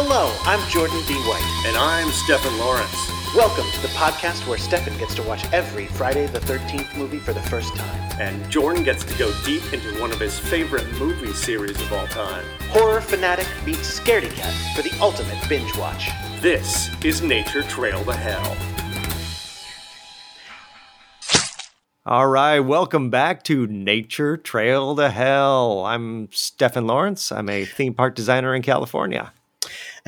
Hello, I'm Jordan D. White. And I'm Stefan Lawrence. Welcome to the podcast where Stefan gets to watch every Friday the 13th movie for the first time. And Jordan gets to go deep into one of his favorite movie series of all time. Horror Fanatic meets Scaredy Cat for the ultimate binge watch. This is Nature Trail to Hell. All right, welcome back to Nature Trail to Hell. I'm Stefan Lawrence. I'm a theme park designer in California.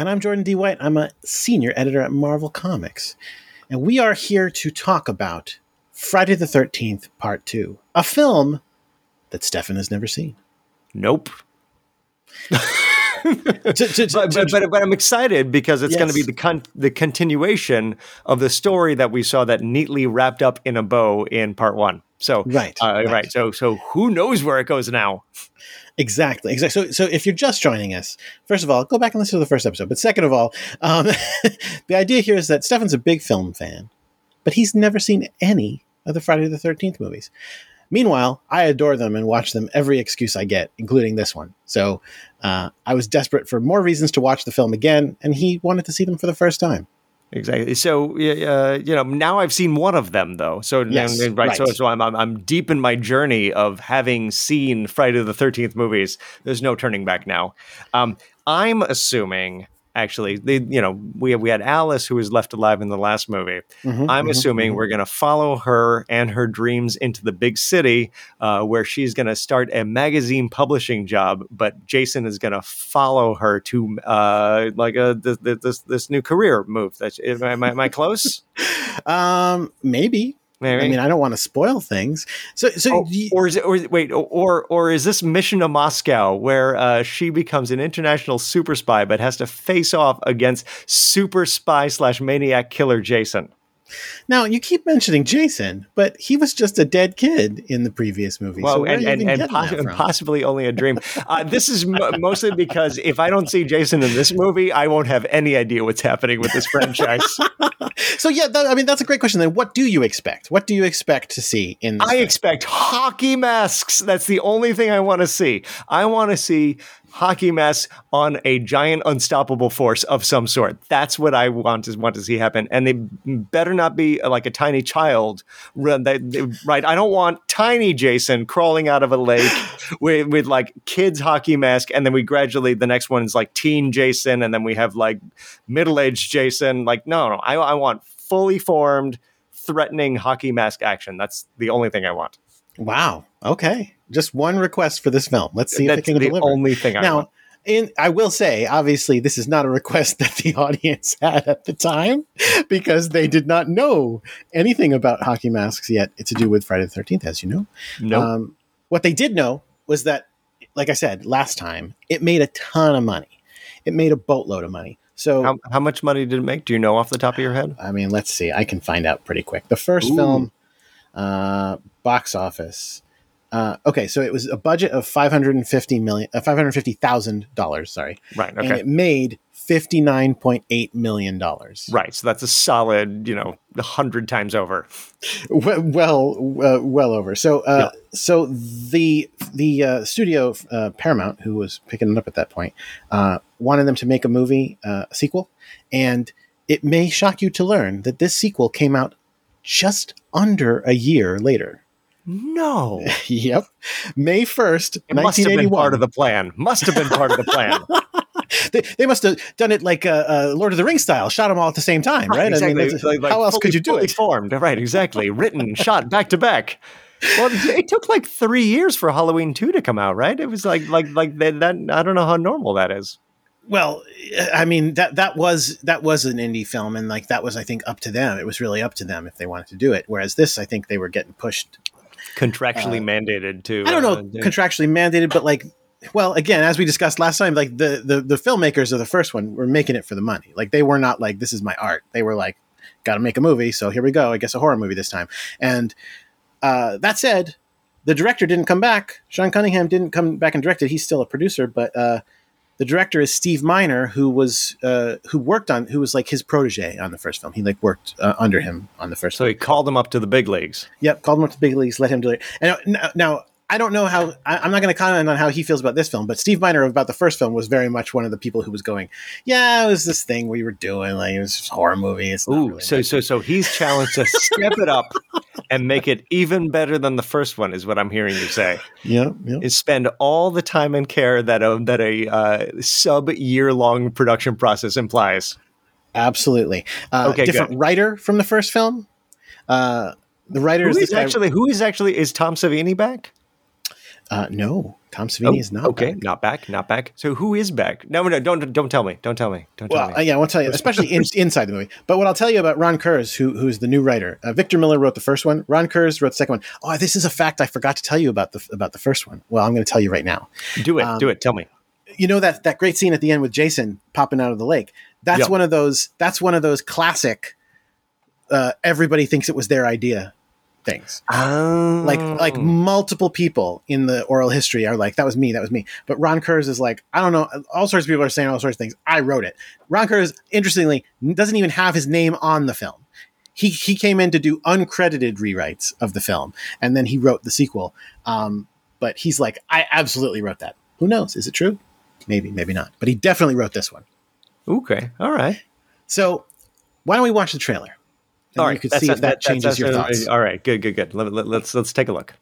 And I'm Jordan D. White. I'm a senior editor at Marvel Comics. And we are here to talk about Friday the 13th, Part 2, a film that Stefan has never seen. Nope. but, but, but, but, I'm excited because it's yes. going to be the con- the continuation of the story that we saw that neatly wrapped up in a bow in part one. So right, uh, right, right. So so who knows where it goes now? Exactly. Exactly. So, so if you're just joining us, first of all, go back and listen to the first episode. But second of all, um, the idea here is that Stefan's a big film fan, but he's never seen any of the Friday the Thirteenth movies. Meanwhile, I adore them and watch them every excuse I get, including this one. So uh, I was desperate for more reasons to watch the film again, and he wanted to see them for the first time. Exactly. So, uh, you know, now I've seen one of them though. So, yes, right, right. So, so I'm, I'm, I'm deep in my journey of having seen Friday the Thirteenth movies. There's no turning back now. Um, I'm assuming actually they you know we we had Alice who was left alive in the last movie. Mm-hmm, I'm mm-hmm, assuming mm-hmm. we're going to follow her and her dreams into the big city uh, where she's going to start a magazine publishing job, but Jason is going to follow her to uh, like a this, this this new career move. That's am I, am I close? um, maybe Maybe. I mean, I don't want to spoil things. So, so oh, you, or is it? Or wait, or or is this Mission to Moscow, where uh, she becomes an international super spy, but has to face off against super spy slash maniac killer Jason? Now you keep mentioning Jason, but he was just a dead kid in the previous movie. Well, so and, and, and, poss- and, possibly only a dream. Uh, this is mostly because if I don't see Jason in this movie, I won't have any idea what's happening with this franchise. so yeah, that, I mean that's a great question. Then, what do you expect? What do you expect to see in? I film? expect hockey masks. That's the only thing I want to see. I want to see hockey mess on a giant unstoppable force of some sort. That's what I want to want to see happen. And they better not be uh, like a tiny child. Right? I don't want tiny Jason crawling out of a lake with, with like kids hockey mask, and then we gradually the next one is like teen Jason, and then we have like middle aged Jason. Like no, no, I, I want fully formed, threatening hockey mask action. That's the only thing I want. Wow. Okay just one request for this film. Let's see That's if it can the deliver. only thing I now, want. And I will say, obviously, this is not a request that the audience had at the time because they did not know anything about hockey masks yet It's to do with Friday the Thirteenth, as you know. No. Um, what they did know was that, like I said last time, it made a ton of money. It made a boatload of money. So, how, how much money did it make? Do you know off the top of your head? I mean, let's see. I can find out pretty quick. The first Ooh. film, uh, box office uh, okay, so it was a budget of five hundred and fifty million, uh, five hundred fifty thousand dollars. Sorry, right. Okay, and it made fifty nine point eight million dollars. Right, so that's a solid, you know, a hundred times over. well, uh, well over. So, uh, yeah. so the the uh, studio uh, Paramount, who was picking it up at that point, uh, wanted them to make a movie, uh, a sequel, and it may shock you to learn that this sequel came out just under a year later. No. yep. May 1st, it must have been part of the plan. Must have been part of the plan. they, they must have done it like uh, uh, Lord of the Rings style, shot them all at the same time, right? right? Exactly. I mean, like, like, how else could you do it? Formed, right? Exactly. Written, shot back to back. Well, it took like three years for Halloween two to come out, right? It was like like like that. that I don't know how normal that is. Well, I mean that that was that was an indie film, and like that was I think up to them. It was really up to them if they wanted to do it. Whereas this, I think they were getting pushed contractually uh, mandated to. I don't know, uh, contractually mandated, but like, well, again, as we discussed last time, like the, the the filmmakers of the first one were making it for the money. Like they were not like this is my art. They were like, got to make a movie, so here we go. I guess a horror movie this time. And uh, that said, the director didn't come back. Sean Cunningham didn't come back and direct it. He's still a producer, but uh, the director is Steve Miner, who was uh, who worked on who was like his protege on the first film. He like worked uh, under him on the first. So film. he called him up to the big leagues. Yep, called him up to the big leagues, let him do it. And now, now I don't know how. I, I'm not going to comment on how he feels about this film, but Steve Miner about the first film was very much one of the people who was going, "Yeah, it was this thing we were doing, like it was just horror movie." It's Ooh, really so so so he's challenged to step it up and make it even better than the first one, is what I'm hearing you say. Yeah, yeah. Is spend all the time and care that a that a uh, sub year long production process implies. Absolutely. Uh, Okay, different writer from the first film. Uh, the writer Who is is actually who is actually is Tom Savini back? Uh, no, Tom Savini is not. okay, back. not back, not back. So who is back? No, no, don't don't tell me, don't tell me, don't Well, tell uh, me. yeah, I won't tell you, especially in, inside the movie. But what I'll tell you about Ron Kurz, who who's the new writer, uh, Victor Miller wrote the first one. Ron Kurz wrote the second one. Oh, this is a fact I forgot to tell you about the about the first one. Well, I'm going to tell you right now. do it, um, do it. Tell me. You know that that great scene at the end with Jason popping out of the lake. That's Yeah. one of those. That's one of those classic. Uh, everybody thinks it was their idea things. Um, like like multiple people in the oral history are like that was me that was me. But ron kurz is like i don't know all sorts of people are saying all sorts of things. I wrote it. Ron kurz interestingly doesn't even have his name on the film. He he came in to do uncredited rewrites of the film and then he wrote the sequel. Um, but he's like i absolutely wrote that. Who knows? Is it true? Maybe maybe not. But he definitely wrote this one. Okay, all right. so why don't we watch the trailer and All right, you could see if that changes your thoughts All right, good, good, good. Let, let, let's let's take a look.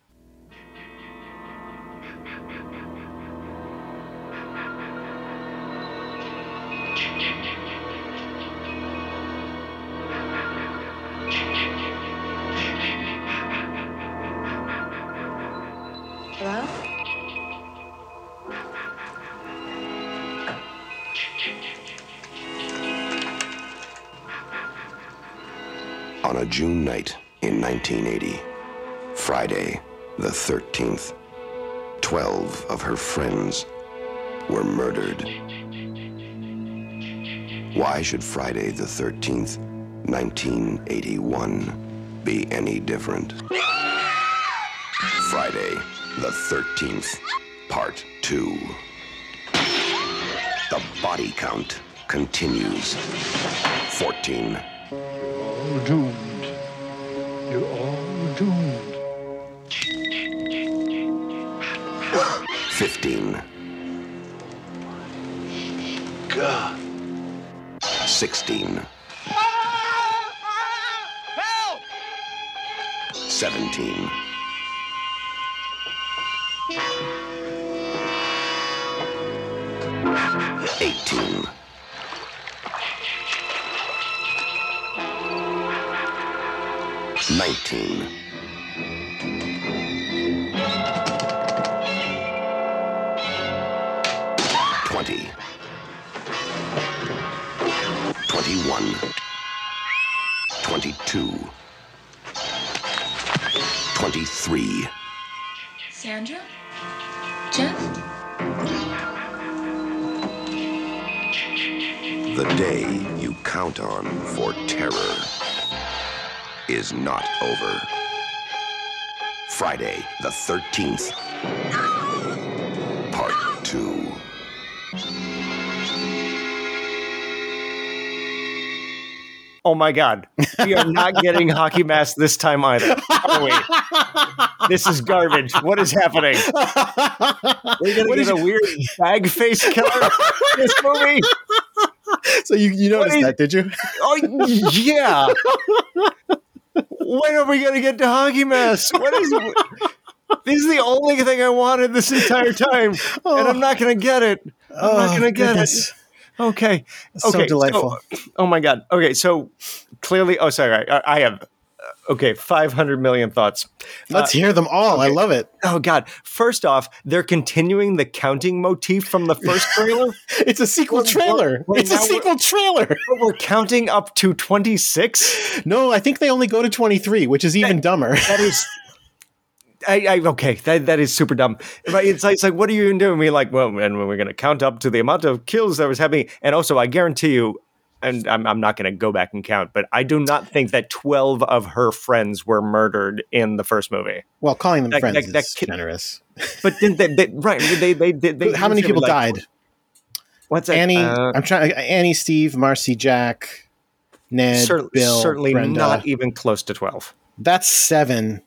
1980, Friday the 13th, 12 of her friends were murdered. Why should Friday the 13th, 1981 be any different? Friday the 13th, Part 2. The body count continues. 14. 15. God. 16. 17. 18. 19. 21. 22. 23. Sandra? Jeff? The day you count on for terror is not over. Friday, the 13th. Oh my God, we are not getting hockey mask this time either. Are we? This is garbage. What is happening? We're gonna get a weird bag face killer this movie. so you, you noticed is- that did you Oh yeah. When are we gonna get to hockey mask? What is? This is the only thing I wanted this entire time, and oh. I'm not gonna get it. I'm not oh, gonna get Oh, goodness. it. Okay. so okay. delightful. oh my god. Okay. So clearly, oh sorry, I, I have. uh, Okay, 500 million thoughts. Let's hear them all. I love it. Oh God! First off, they're continuing the counting motif from the first trailer. It's a sequel trailer. well, it's a now we're- sequel trailer. we're counting up to 26. No, I think they only go to 23, which is even dumber. That is. I, I okay, that that is super dumb. Right? It's like, it's like, what are you even doing? We're like, well, and we're going to count up to the amount of kills that was happening, and also, I guarantee you, and I'm I'm not going to go back and count, but I do not think that 12 of her friends were murdered in the first movie. Well, calling them That- friends that- that is kid- generous. But then they, they, right? They they, they, they How many people like, died? What's that? Annie, Uh, I'm trying. Annie, Steve, Marcy, Jack, Ned, cer- Bill, certainly Brenda. not even close to 12. That's seven.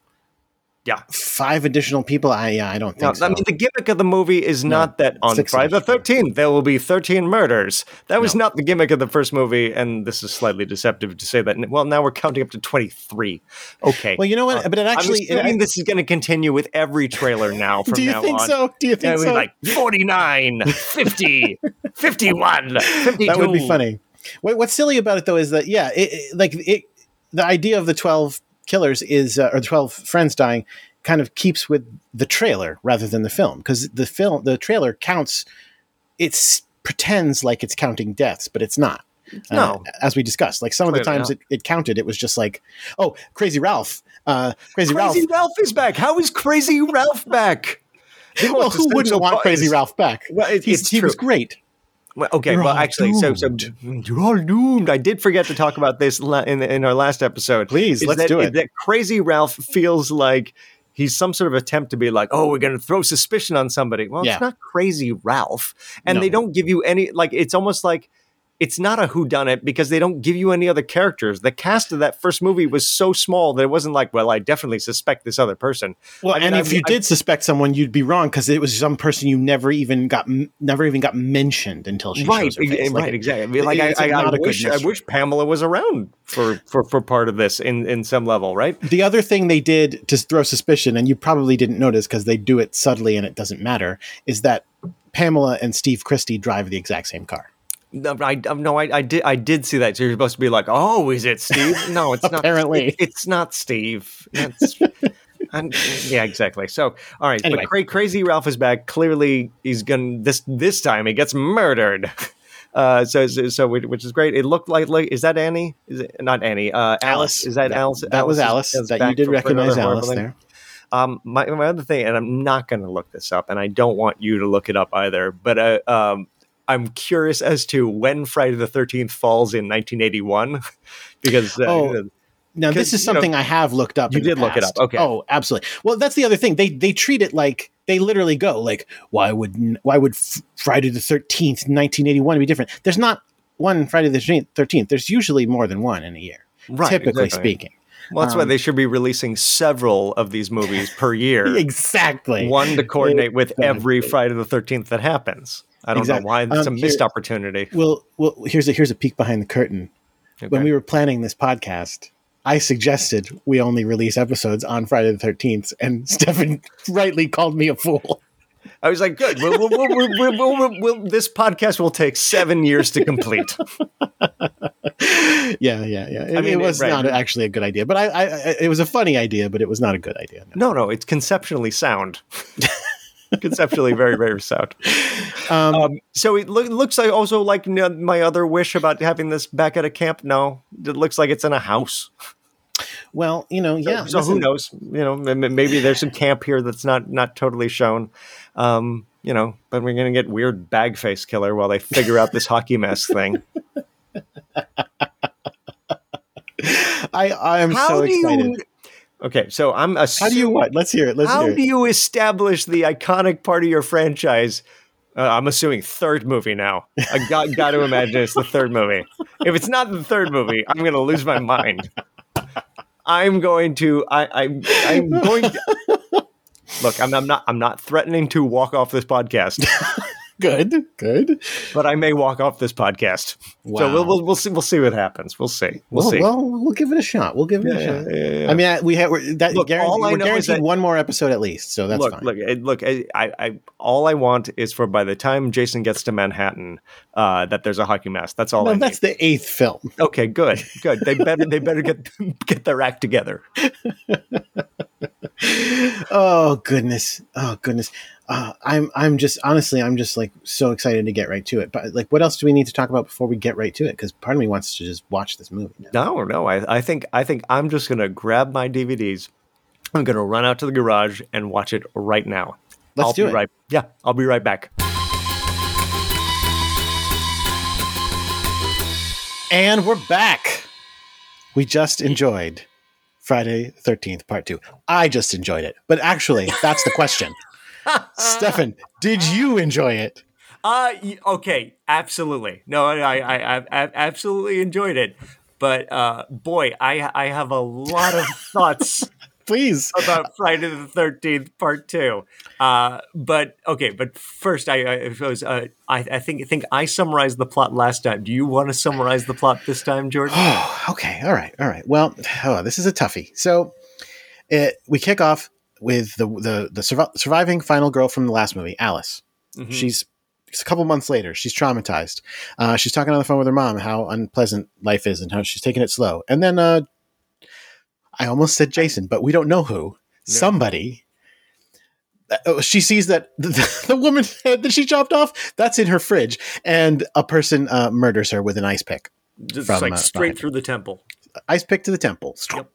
Yeah. five additional people. I yeah, I don't No, think so. I mean, the gimmick of the movie is not that on Friday the. 13th there will be 13 murders. That was No. not the gimmick of the first movie, and this is slightly deceptive to say that. Well, now we're counting up to 23. Okay. well, you know what? Uh, but it actually, I'm assuming it- this is going to continue with every trailer now from do you now think on. so? Do you think so? be like 49, 50, 51, 52. that would be funny. What, what's silly about it though is that yeah, it, it- like it, the idea of the twelve killers is uh, or twelve friends dying kind of keeps with the trailer rather than the film because the film the trailer counts it pretends like it's counting deaths but it's not Uh, No. as we discussed like some of the times it, it counted it was just like oh crazy ralph uh crazy, Crazy ralph Ralph is back. How is Crazy Ralph back? Well who wouldn't want crazy ralph back Well, it- he was great Well, okay, You're well, all actually, so so you're all doomed. I did forget to talk about this in in our last episode. Please, Is let's that, do it. That crazy Ralph feels like he's some sort of attempt to be like, oh, we're going to throw suspicion on somebody. Well, Yeah. it's not crazy Ralph, and No. they don't give you any like. It's almost like. It's not a whodunit because they don't give you any other characters. The cast of that first movie was so small that it wasn't like, well, I definitely suspect this other person. Well, I mean, and I- if you I- did suspect someone, you'd be wrong because it was some person you never even got never even got mentioned until she right, shows her face. Like, right, exactly. I mean, Like I, I, I, wish, I wish Pamela was around for, for, for part of this in, in some level, right? The other thing they did to throw suspicion, and you probably didn't notice because they do it subtly and it doesn't matter, is that Pamela and Steve Christie drive the exact same car. No, I, um, no, I, I did, I did see that. So you're supposed to be like, oh, is it Steve? No, it's not. Apparently. it- it's not Steve. Yeah, exactly. So, all right, Anyway. but cra- crazy Ralph is back. Clearly, he's gonna this this time he gets murdered. Uh, so, so, so which is great. It looked like, like is that Annie? Is it not Annie? Uh, Alice. Alice. Is that, That- Alice? that was Alice. is That you did recognize Alice thing. there. Um, my, my other thing, and I'm not going to look this up, and I don't want you to look it up either, but uh, um, I'm curious as to when Friday the 13th falls in 1981, because uh, Oh, Now, this is you know, something I have looked up. you did look it up, okay. Oh, absolutely. Well, that's the other thing. They they treat it like they literally go like, why would why would Friday the Thirteenth, nineteen eighty one, be different? There's not one Friday the Thirteenth. There's usually more than one in a year, Right, typically exactly. speaking. well, that's why um, they should be releasing several of these movies per year, Exactly. one to coordinate with every Friday the 13th that happens. I don't Exactly. know why it's a Um, missed here- opportunity. Well, well, here's a here's a peek behind the curtain. When we were planning this podcast, I suggested we only release episodes on Friday the Thirteenth, and Stefan rightly called me a fool. I was like, good. We'll, we'll, we'll, this podcast will take seven years to complete. yeah, yeah, yeah. It, I mean, it was right. not actually a good idea, but I, I, I, it was a funny idea, but it was not a good idea. no. No, no, it's conceptually sound. conceptually very, very sound. Um, Um, so it loo- looks like also like n- my other wish about having this back at a camp. No, it looks like it's in a house. well, you know, yeah. so who knows? You know, maybe there's some camp here that's not not totally shown. Um, you know, but we're gonna get weird bag face killer while they figure out this hockey mask thing. I, I am How so do excited. you? Okay, so I'm a. How do you what? Let's hear it. Let's How hear do it. you establish the iconic part of your franchise? Uh, I'm assuming third movie now. I got got to imagine it's the third movie. If it's not the third movie, I'm going to lose my mind. I'm going to. I, I I'm going. To, look, I'm, I'm not. I'm not threatening to walk off this podcast, Good, good. but I may walk off this podcast. So we'll, we'll we'll see. We'll see what happens. We'll see. We'll well, see. well, we'll give it a shot. We'll give it a Yeah, shot. yeah, yeah. I mean, I- we have we're, that. Look, all I we're know is guaranteed that- one more episode at least, so that's look, fine. look, eh, look. I, I, I, all I want is for by the time Jason gets to Manhattan, uh, that there's a hockey mask. That's all I well, need. that's the eighth film. Okay, good, good. They better, they better get get their act together. oh goodness oh goodness uh, i'm i'm just honestly i'm just like so excited to get right to it but like what else do we need to talk about before we get right to it because part of me wants to just watch this movie now. No, no. I, I think, I think I'm just gonna grab my DVDs. I'm gonna run out to the garage and watch it right now. Let's I'll do be it. Right. Yeah, I'll be right back. and we're back we just enjoyed friday 13th part two i just enjoyed it but actually that's the question stefan did you enjoy it Uh, okay, absolutely. No, I, I, I, I absolutely enjoyed it. But uh, boy, I, I have a lot of thoughts please. about Friday the Thirteenth Part Two. Uh, but okay, but first, I, I it was, uh, I, I think I think I summarized the plot last time. Do you want to summarize the plot this time, Jordan? Oh, okay. All right. All right. Well, oh, this is a toughie. So it, we kick off with the the the survi- surviving final girl from the last movie, Alice. Mhm. She's it's a couple months later. She's traumatized. Uh, she's talking on the phone with her mom how unpleasant life is and how she's taking it slow. And then uh, I almost said Jason, but we don't know who. Somebody. uh, She sees that the, the woman's head that she chopped off that's in her fridge, and a person uh, murders her with an ice pick. Just from, like uh, straight through the temple. Ice pick to the temple. Yep.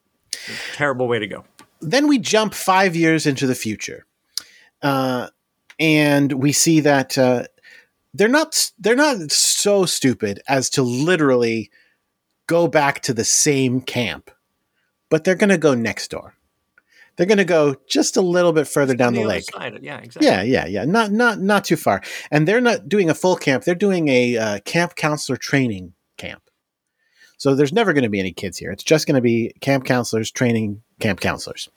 Terrible way to go. Then we jump five years into the future, uh, and we see that uh, they're not they're not so stupid as to literally go back to the same camp, but they're going to go next door. They're going to go just a little bit further down the other lake. side, Yeah, exactly. Yeah, yeah, yeah. Not not not too far. And they're not doing a full camp. They're doing a uh, camp counselor training camp. So there's never going to be any kids here. It's just going to be camp counselors training camp counselors.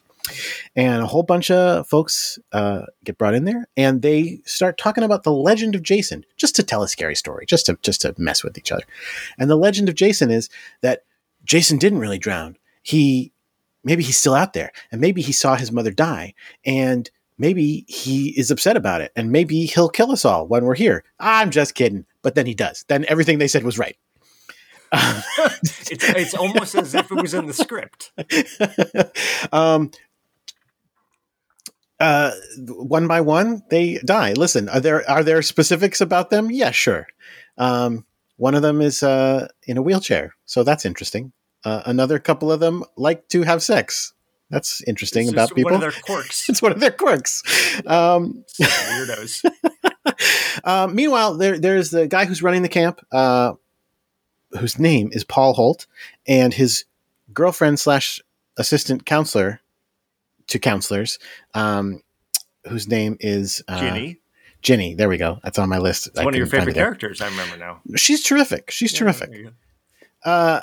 And a whole bunch of folks uh, get brought in there, and they start talking about the legend of Jason, just to tell a scary story, just to just to mess with each other. And the legend of Jason is that Jason didn't really drown. He maybe he's still out there, and maybe he saw his mother die, and maybe he is upset about it, and maybe he'll kill us all when we're here. I'm just kidding, but then he does. Then everything they said was right. It's it's almost as if it was in the script. um, uh, one by one, they die. Listen, are there are there specifics about them? Yeah, sure. Um, one of them is uh, in a wheelchair, so that's interesting. Uh, another couple of them like to have sex. That's interesting It's about people. One of their quirks. it's one of their quirks. Um, Weirdos. uh, meanwhile, there there's the guy who's running the camp, uh, whose name is Paul Holt, and his girlfriend slash assistant counselor to counselors, um, whose name is uh, Ginny. Ginny. There we go. That's on my list. It's I one of your favorite characters. I remember now. She's terrific. She's Yeah, terrific. there you go. Uh,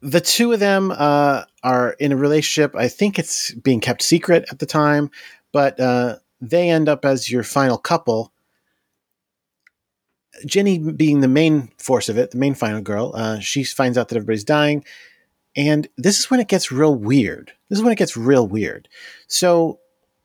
the two of them uh, are in a relationship. I think it's being kept secret at the time, but uh, they end up as your final couple. Ginny being the main force of it, the main final girl, uh, she finds out that everybody's dying. And this is when it gets real weird. This is when it gets real weird. So,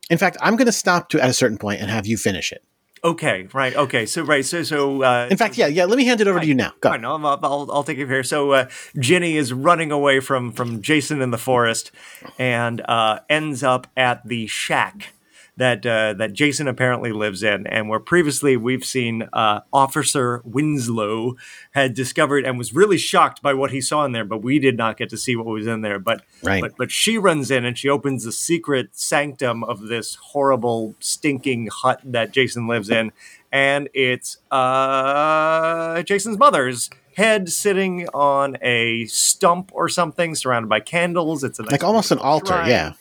in fact, I'm going to stop to at a certain point and have you finish it. Okay, right. Okay, so right, so so. Uh, In fact, yeah, yeah. Let me hand it over to you now. Go. Fine, I'll, I'll, I'll, I'll take it here. So uh, Ginny is running away from from Jason in the forest, and uh, ends up at the shack that uh, that Jason apparently lives in, and where previously we've seen uh, Officer Winslow had discovered and was really shocked by what he saw in there, but we did not get to see what was in there. But Right. but but she runs in and she opens the secret sanctum of this horrible, stinking hut that Jason lives in, and it's uh, Jason's mother's head sitting on a stump or something, surrounded by candles. It's a nice Like almost an altar. shrine. Yeah.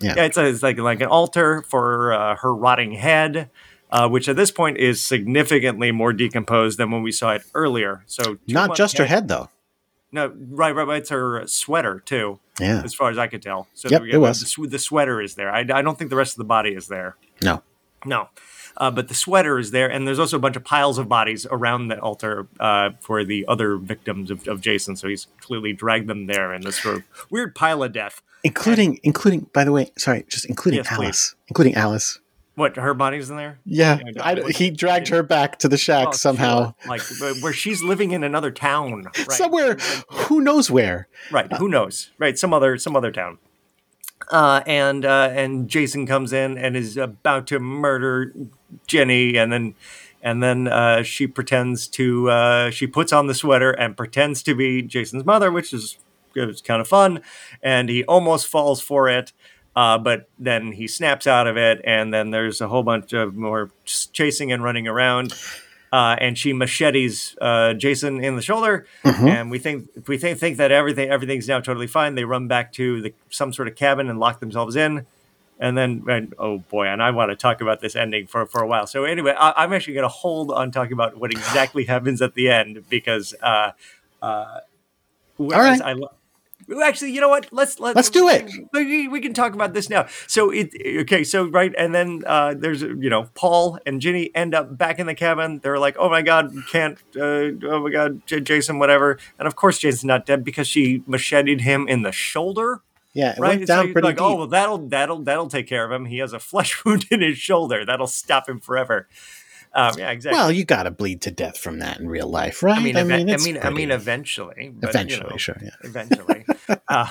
Yeah, it's, a, it's like like an altar for uh, her rotting head. Uh, which at this point is significantly more decomposed than when we saw it earlier. So Not just her head, though. no, right, right, right. It's her sweater too, Yeah. as far as I could tell. So Yep, we it was. The, the sweater is there. I, I don't think the rest of the body is there. No. No, uh, but the sweater is there, and there's also a bunch of piles of bodies around the altar uh, for the other victims of, of Jason. So he's clearly dragged them there in this sort of weird pile of death. including including by the way sorry just including Yes, please. alice including alice What her body's in there? yeah, I, he dragged her back to the shack Oh, somehow sure. like where she's living in another town, right? somewhere who knows where right who knows right some other some other town uh, and uh, and Jason comes in and is about to murder Ginny and then and then uh, she pretends to uh, she puts on the sweater and pretends to be Jason's mother which is it was kind of fun and he almost falls for it uh, but then he snaps out of it and then there's a whole bunch of more chasing and running around uh, and she machetes uh, Jason in the shoulder, and we think we think think that everything everything's now totally fine. They run back to the some sort of cabin and lock themselves in, and then and, oh boy, and I want to talk about this ending for for a while. So anyway, I, I'm actually going to hold on talking about what exactly happens at the end because uh, uh, right. I Actually, you know what? Let's let's, Let's do it. We, we can talk about this now. So it okay. So right, and then uh, there's you know Paul and Ginny end up back in the cabin. They're like, oh my god, can't. Uh, oh my god, J- Jason, whatever. And of course, Jason's not dead because she macheted him in the shoulder. Yeah, it Right, went down he's pretty like, deep. oh well, that'll that'll that'll take care of him. He has a flesh wound in his shoulder. That'll stop him forever. Um, yeah, exactly. Well, you got to bleed to death from that in real life, right? I mean, I mean, I pretty- mean, eventually. but, you eventually, know, sure, yeah. eventually. uh,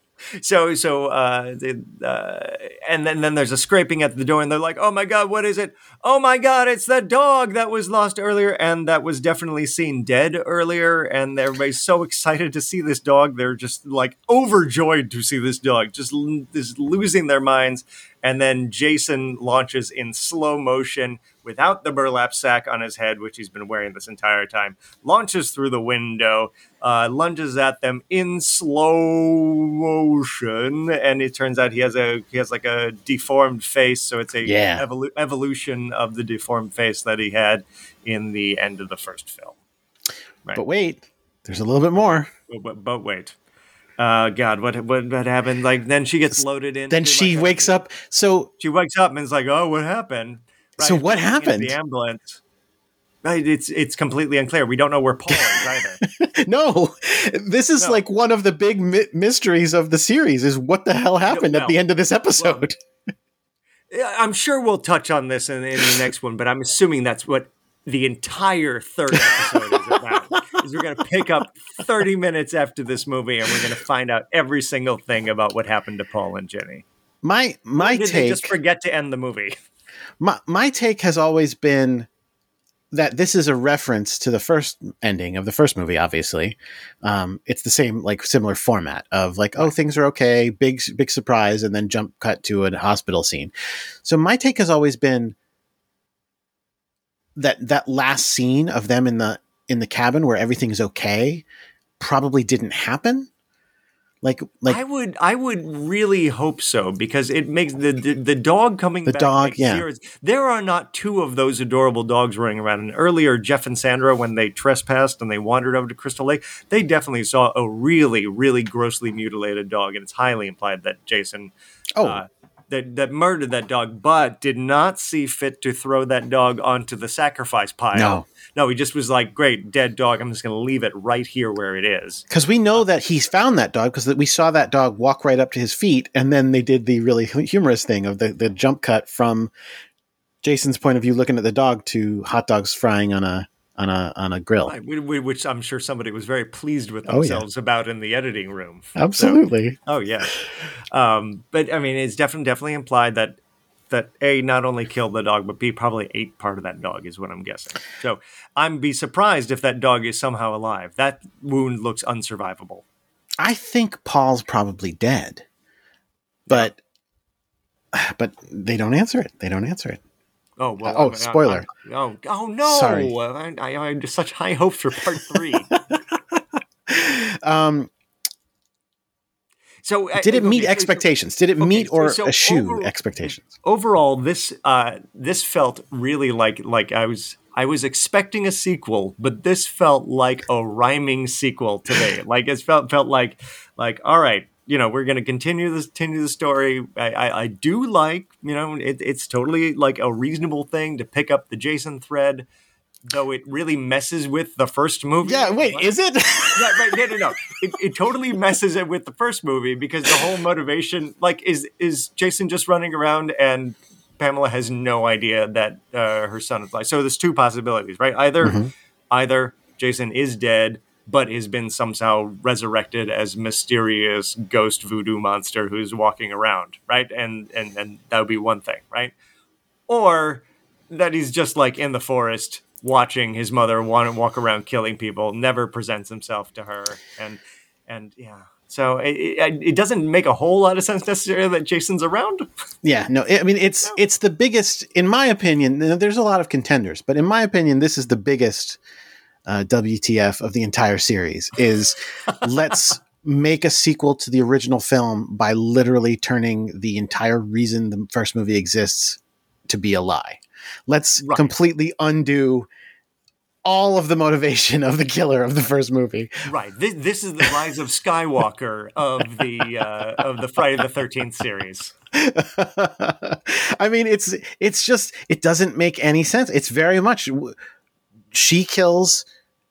so, so, uh, the, uh, and then, then there's a scraping at the door, and they're like, "Oh my god, what is it? Oh my god, it's that dog that was lost earlier, and that was definitely seen dead earlier." And everybody's so excited to see this dog; they're just like overjoyed to see this dog, just, l- just losing their minds. And then Jason launches in slow motion without the burlap sack on his head, which he's been wearing this entire time, launches through the window, uh, lunges at them in slow motion, and it turns out he has a he has like a deformed face, so it's a Yeah. evolu- evolution of the deformed face that he had in the end of the first film. Right. But wait, there's a little bit more. But, but, but wait. Uh, God, what what what happened? Like then she gets loaded in. Then she wakes up. So She wakes up and is like, "Oh, what happened?" So what happened? The ambulance. Right, it's it's completely unclear. We don't know where Paul is either. no, this is No. like one of the big my- mysteries of the series. Is what the hell happened No, at the end of this episode? Yeah, I'm sure we'll touch on this in, in the next one, but I'm assuming that's what the entire third episode is about. is we're going to pick up 30 minutes after this movie, and we're going to find out every single thing about what happened to Paul and Ginny. my my take. just forget to end the movie? my my take has always been that this is a reference to the first ending of the first movie obviously um, it's the same like similar format of like oh things are okay big big surprise and then jump cut to a hospital scene so my take has always been that that last scene of them in the in the cabin where everything's okay probably didn't happen like like I would, I would really hope so because it makes the the, the dog coming. The back dog, yeah. There are not two of those adorable dogs running around. And earlier, Jeff and Sandra, when they trespassed and they wandered over to Crystal Lake, they definitely saw a really, really grossly mutilated dog, and it's highly implied that Jason. oh Uh, that, that murdered that dog, but did not see fit to throw that dog onto the sacrifice pile. No. no, he just was like, "Great, dead dog. I'm just going to leave it right here where it is." because we know that he's found that dog because we saw that dog walk right up to his feet, and then they did the really humorous thing of the, the jump cut from Jason's point of view, looking at the dog, to hot dogs frying on a on a on a grill. Right, whi- whi- which I'm sure somebody was very pleased with Oh, yeah. themselves about in the editing room. Absolutely. Oh yeah, um, but I mean, it's definitely definitely implied that that a not only killed the dog, but b probably ate part of that dog is what I'm guessing. So I'm be surprised if that dog is somehow alive. That wound looks unsurvivable. I think Paul's probably dead, but but they don't answer it. They don't answer it. Oh well. Oh, I mean, I- spoiler. I- oh oh no! Sorry. I, I, I had such high hopes for part three. Um, so uh, did it meet okay, expectations? Did it okay, meet or so eschew over- expectations? overall this uh this felt really like like i was i was expecting a sequel but this felt like a rhyming sequel to me like it felt felt like like all right you know we're going to continue this continue the story I, I i do like you know it, it's totally like a reasonable thing to pick up the jason thread though it really messes with the first movie Yeah. Wait, is it? yeah, right. No, no, no. It, it totally messes it with the first movie because the whole motivation, like, is is Jason just running around and Pamela has no idea that uh, her son is alive. So there's two possibilities, right? Either either Jason is dead but has been somehow resurrected as mysterious ghost voodoo monster who's walking around, right? And and and that would be one thing, right? Or that he's just like in the forest watching his mother want to walk around killing people, never presents himself to her, and and yeah. So it, it, it doesn't make a whole lot of sense necessarily that Jason's around. Yeah, no, I mean it's it's the biggest, in my opinion. There's a lot of contenders, but in my opinion, this is the biggest uh, WTF of the entire series. Is let's make a sequel to the original film by literally turning the entire reason the first movie exists to be a lie. Let's Right. completely undo all of the motivation of the killer of the first movie. Right. This, this is the rise of Skywalker of the uh, of the Friday the Thirteenth series. I mean, it's it's just it doesn't make any sense. It's very much she kills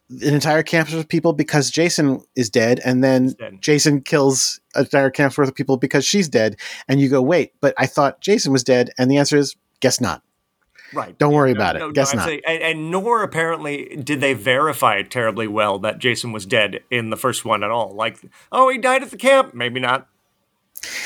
an entire campus of people because Jason is dead, and then dead. Jason kills an entire campus worth of people because she's dead. And you go, wait, but I thought Jason was dead, and the answer is, guess not. Right. Don't worry about it. Guess I'd not. and, and nor apparently did they verify terribly well that Jason was dead in the first one at all. Like, oh, he died at the camp. Maybe not.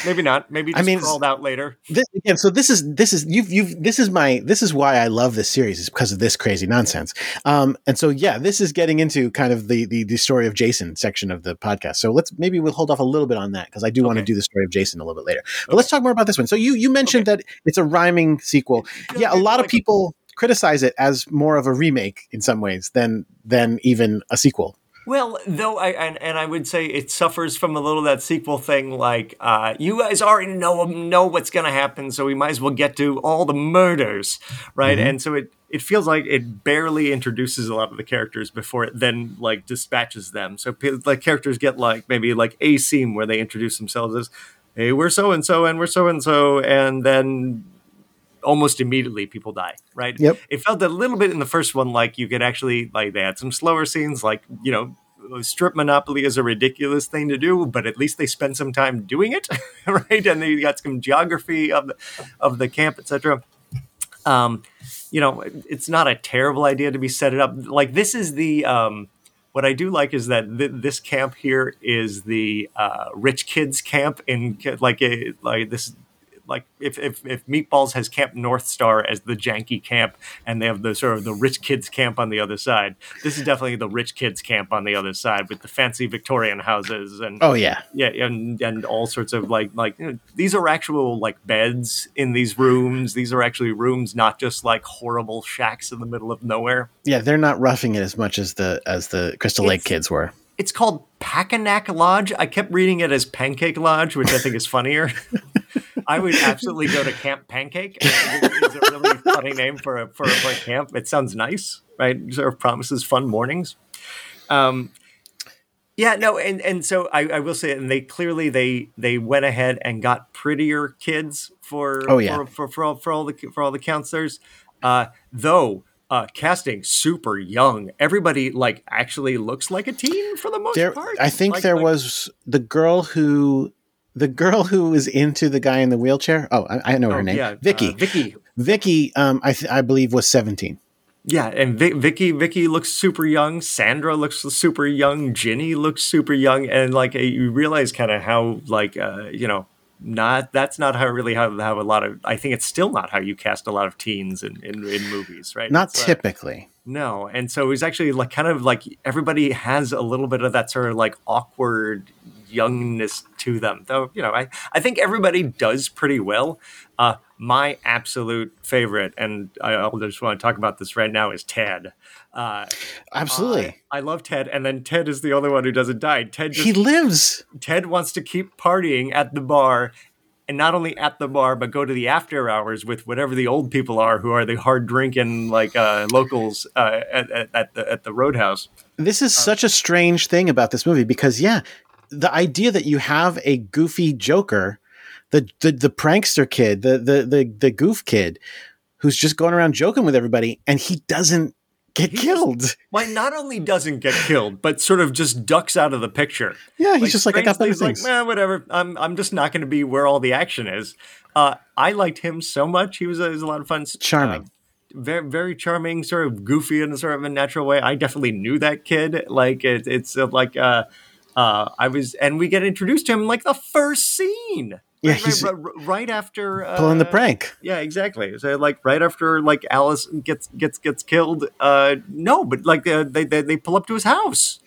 Maybe not. Maybe I just mean, crawled out later. this, again, so this is this is you've you've this is my this is why I love this series is because of this crazy nonsense. Um, and so yeah, this is getting into kind of the the, the story of Jason section of the podcast. So let's maybe we'll hold off a little bit on that because I do want to do the story of Jason a little bit later. But let's talk more about this one. So you you mentioned that it's a rhyming sequel. Yeah, a lot of people criticize it as more of a remake in some ways than than even a sequel. Well, though, I and, and I would say it suffers from a little of that sequel thing. Like, uh, you guys already know know what's going to happen, so we might as well get to all the murders, right? And so it it feels like it barely introduces a lot of the characters before it then like dispatches them. So like characters get like maybe like a scene where they introduce themselves as, "Hey, we're so and so, and we're so and so," and then almost immediately people die right? Yep. it felt a little bit in the first one like you could actually like they had some slower scenes like you know strip monopoly is a ridiculous thing to do but at least they spend some time doing it right? And they got some geography of the of the camp etc um you know it's not a terrible idea to be set it up. Like this is the um what I do like is that th- this camp here is the uh, rich kids camp in like a like this like if, if if Meatballs has Camp North Star as the janky camp, and they have the sort of the rich kids camp on the other side. This is definitely the rich kids camp on the other side with the fancy Victorian houses and Oh yeah. yeah, and and all sorts of like like you know, these are actual like beds in these rooms. These are actually rooms, not just like horrible shacks in the middle of nowhere. Yeah, they're not roughing it as much as the as the Crystal Lake It's- kids were. It's called Packanack Lodge. I kept reading it as Pancake Lodge, which I think is funnier. I would absolutely go to Camp Pancake. It's a really funny name for a, for, a, for a camp. It sounds nice, right? Sort of promises fun mornings. Um, yeah, no, and and so I, I will say, and they clearly they they went ahead and got prettier kids for Oh, yeah. for, for, for all for all the for all the counselors, uh, though. Uh, casting super young. Everybody like actually looks like a teen for the most there part. i think Like- there like- was the girl who the girl who was into the guy in the wheelchair oh i, I know her oh, name yeah, vicky uh, Vicky. vicky um i th- i believe was 17 Yeah, and Vi- Vicky Vicky looks super young. Sandra looks super young. Ginny looks super young, and like uh, you realize kind of how like uh, you know not that's not how really how how a lot of I think it's still not how you cast a lot of teens in in, in movies, right? not It's, uh, typically no, and so it's actually like kind of like everybody has a little bit of that sort of like awkward youngness to them. Though you know, I I think everybody does pretty well. Uh, my absolute favorite, and I just want to talk about this right now, is Ted. Uh, absolutely I, I love Ted, and then Ted is the only one who doesn't die. Ted just he lives Ted wants to keep partying at the bar, and not only at the bar, but go to the after hours with whatever the old people are, who are the hard drinking like uh, locals uh, at, at, at the at the Roadhouse. this is such a strange thing about this movie because yeah the idea that you have a goofy joker the the, the prankster kid the, the the the goof kid who's just going around joking with everybody and he doesn't get He killed Why not only doesn't get killed, but sort of just ducks out of the picture. yeah he's just like i got better things like, "Nah, whatever. I'm I'm just not going to be where all the action is. Uh, I liked him so much. He was a, he was a lot of fun. Charming. Uh, very very charming, sort of goofy in a sort of a natural way. I definitely knew that kid. Like it, it's uh, like uh, uh, I was, and we get introduced to him like the first scene. Yeah, right, he's- right, right, right after uh, pulling the prank yeah, exactly. So like right after like Alice gets gets gets killed. Uh, no, but like uh, they, they they pull up to his house.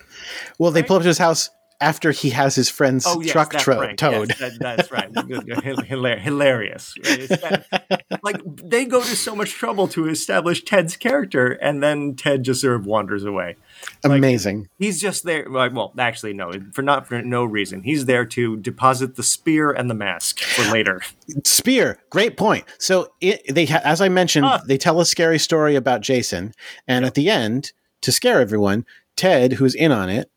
well they pull up to his house after he has his friend's Oh yes, truck tro- right. towed Yes, that, that's right. Hilarious. That- like they go to so much trouble to establish Ted's character, and then Ted just sort of wanders away. amazing He's just there. like, Well, actually, no, for not for no reason. He's there to deposit the spear and the mask for later. Spear, great point. So it, they, ha- as I mentioned, Ah. they tell a scary story about Jason, and at the end, to scare everyone, Ted, who's in on it,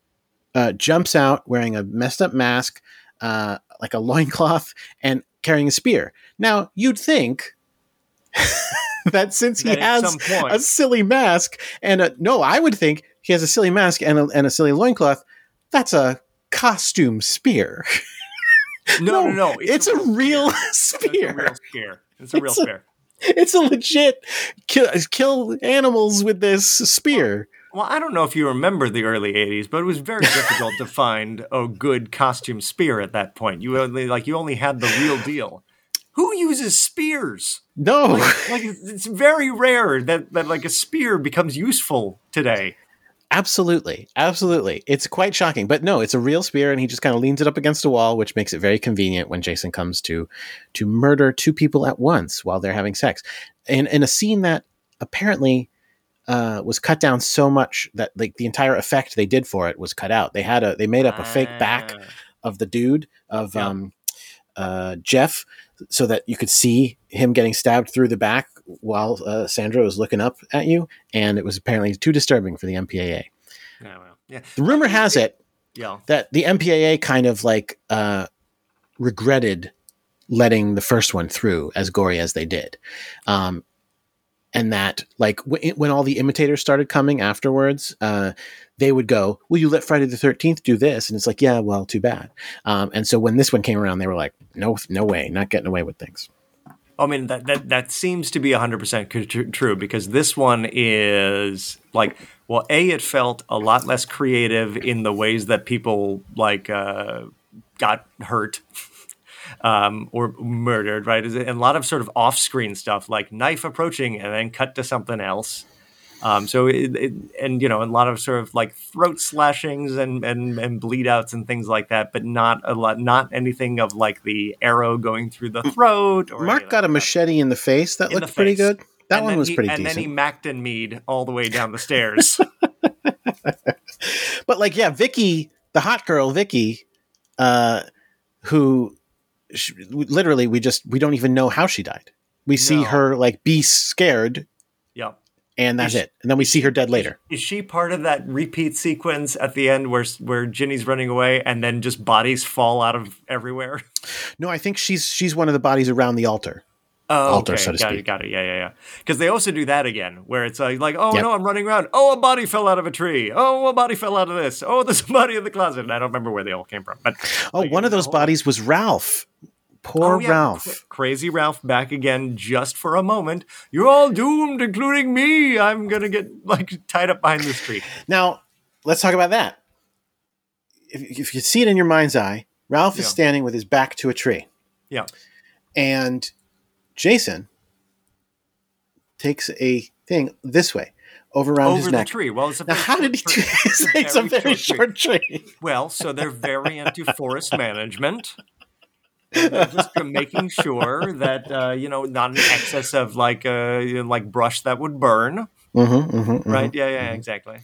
uh, jumps out wearing a messed up mask, uh, like a loincloth, and carrying a spear. Now, you'd think that since he That at has a silly mask and a, no, I would think he has a silly mask and a, and a silly loincloth, that's a costume spear. No, no, no. It's, a, real It's a spear. real spear. It's a real It's a- spear. It's a legit kill, kill animals with this spear. Well, I don't know if you remember the early '80s, but it was very difficult to find a good costume spear at that point. You only like you only had the real deal. Who uses spears? No, Like it's it's very rare that that like a spear becomes useful today. absolutely, absolutely. It's quite shocking, but no, it's a real spear, and he just kind of leans it up against a wall, which makes it very convenient when Jason comes to to murder two people at once while they're having sex, in in a scene that apparently uh, was cut down so much that like the entire effect they did for it was cut out. They had a they made up a fake back Ah. of the dude of um, uh, Jeff, so that you could see him getting stabbed through the back while uh, Sandra was looking up at you, and it was apparently too disturbing for the MPAA. Yeah, well, yeah, The rumor has it yeah. that the MPAA kind of like uh, regretted letting the first one through as gory as they did. Um, and that, like, w- when all the imitators started coming afterwards, uh, they would go, Will you let Friday the 13th do this? And it's like, Yeah, well, too bad. Um, and so when this one came around, they were like, No, no way, not getting away with things. I mean that that that seems to be hundred percent true because this one is like well, a it felt a lot less creative in the ways that people like uh, got hurt. Um, or murdered, right? Is it- And a lot of sort of off-screen stuff, like knife approaching and then cut to something else. Um, so it, it, and you know, a lot of sort of like throat slashings and, and and bleed outs and things like that, but not a lot, not anything of like the arrow going through the throat. Or Mark got a that machete in the face that In looked the pretty face. good. That And one was he- pretty and decent. then he macked and mead all the way down the stairs. but like yeah vicky the hot girl vicky uh who sh- literally we just we don't even know how she died we see No. her like be scared yeah. and that's Is- it and then we see her dead later Is she part of that repeat sequence at the end where where Ginny's running away and then just bodies fall out of everywhere? no i think she's she's one of the bodies around the altar Oh, Altar, okay. so to got speak. it, got it. Yeah, yeah, yeah. Because they also do that again, where it's like, like, oh Yep. no, I'm running around. Oh, a body fell out of a tree. Oh, a body fell out of this. Oh, there's a body in the closet. And I don't remember where they all came from, but oh like, one of those bodies was ralph poor Oh, yeah, ralph cra- crazy Ralph, back again just for a moment. You're all doomed, including me. I'm gonna get like tied up behind this tree. now let's talk about that if, if you see it in your mind's eye ralph is standing with his back to a tree Yeah. and Jason takes a thing this way over around his Over the neck. tree. Well, it's a Now, very how short did he do tree. this? It's a very short tree. Well, so they're very into forest management. Just making sure that uh, you know not an excess of like uh, you know, like brush that would burn, Mm-hmm, mm-hmm, right? Yeah, yeah, exactly.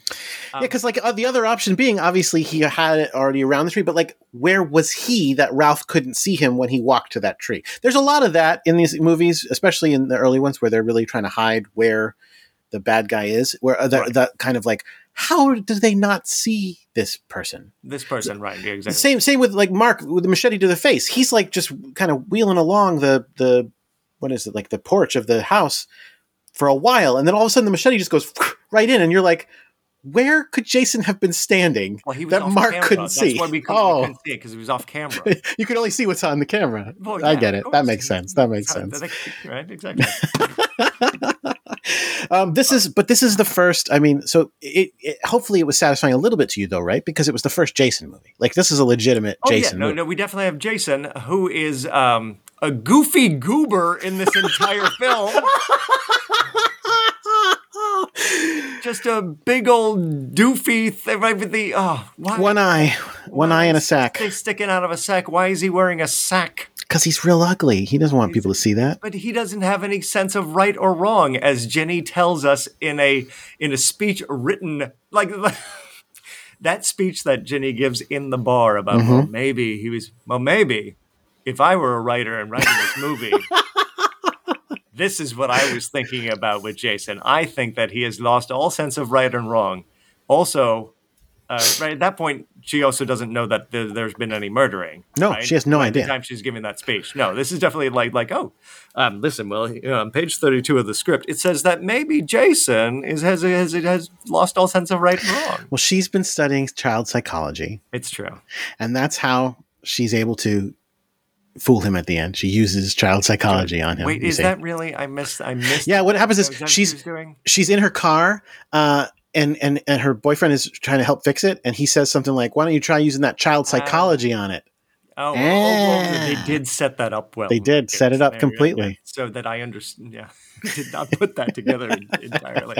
Yeah, because like uh, the other option being, obviously he had it already around the tree, but like where was he that Ralph couldn't see him when he walked to that tree? There's a lot of that in these movies, especially in the early ones where they're really trying to hide where the bad guy is. Where uh, that, Right. that kind of like, how did they not see this person? This person, right? Yeah, exactly. Same same with like Mark with the machete to the face. He's like just kind of wheeling along the the what is it like the porch of the house for a while, and then all of a sudden the machete just goes right in, and you're like, where could Jason have been standing Well, he was that Mark camera. couldn't That's see? why we couldn't, oh, see because he was off camera. you can only see what's on the camera. Well, I get it. That makes sense. That makes sense. Right? Exactly. um, this is, but this is the first. I mean, so it, it hopefully it was satisfying a little bit to you though, right? Because it was the first Jason movie. Like this is a legitimate Oh Jason yeah, no, movie. no, we definitely have Jason, who is um, a goofy goober in this entire film. Just a big old doofy thing, right with the oh, why, One eye, one eye in a sack. They sticking out of a sack. Why is he wearing a sack? Because he's real ugly. He doesn't want people to see that. But he doesn't have any sense of right or wrong, as Ginny tells us in a in a speech written like that speech that Ginny gives in the bar about mm-hmm. well, maybe he was well maybe if I were a writer and writing this movie, this is what I was thinking about with Jason. I think that he has lost all sense of right and wrong. Also, uh, right at that point, she also doesn't know that there, there's been any murdering. No, right? she has no By idea. The time she's giving that speech, no, this is definitely like like oh, um, listen, well, you know, on page thirty-two of the script, it says that maybe Jason is has has has lost all sense of right and wrong. Well, she's been studying child psychology, It's true. and that's how she's able to fool him at the end. She uses child psychology on him. Wait, is see. that really? I missed. I missed. Yeah, what happens is that she's- doing. she's in her car uh and and and her boyfriend is trying to help fix it and he says something like why don't you try using that child psychology on it Oh, oh, well, they Ah. did set that up well. They did set it up completely. so that I understand. Yeah, did not put that together entirely.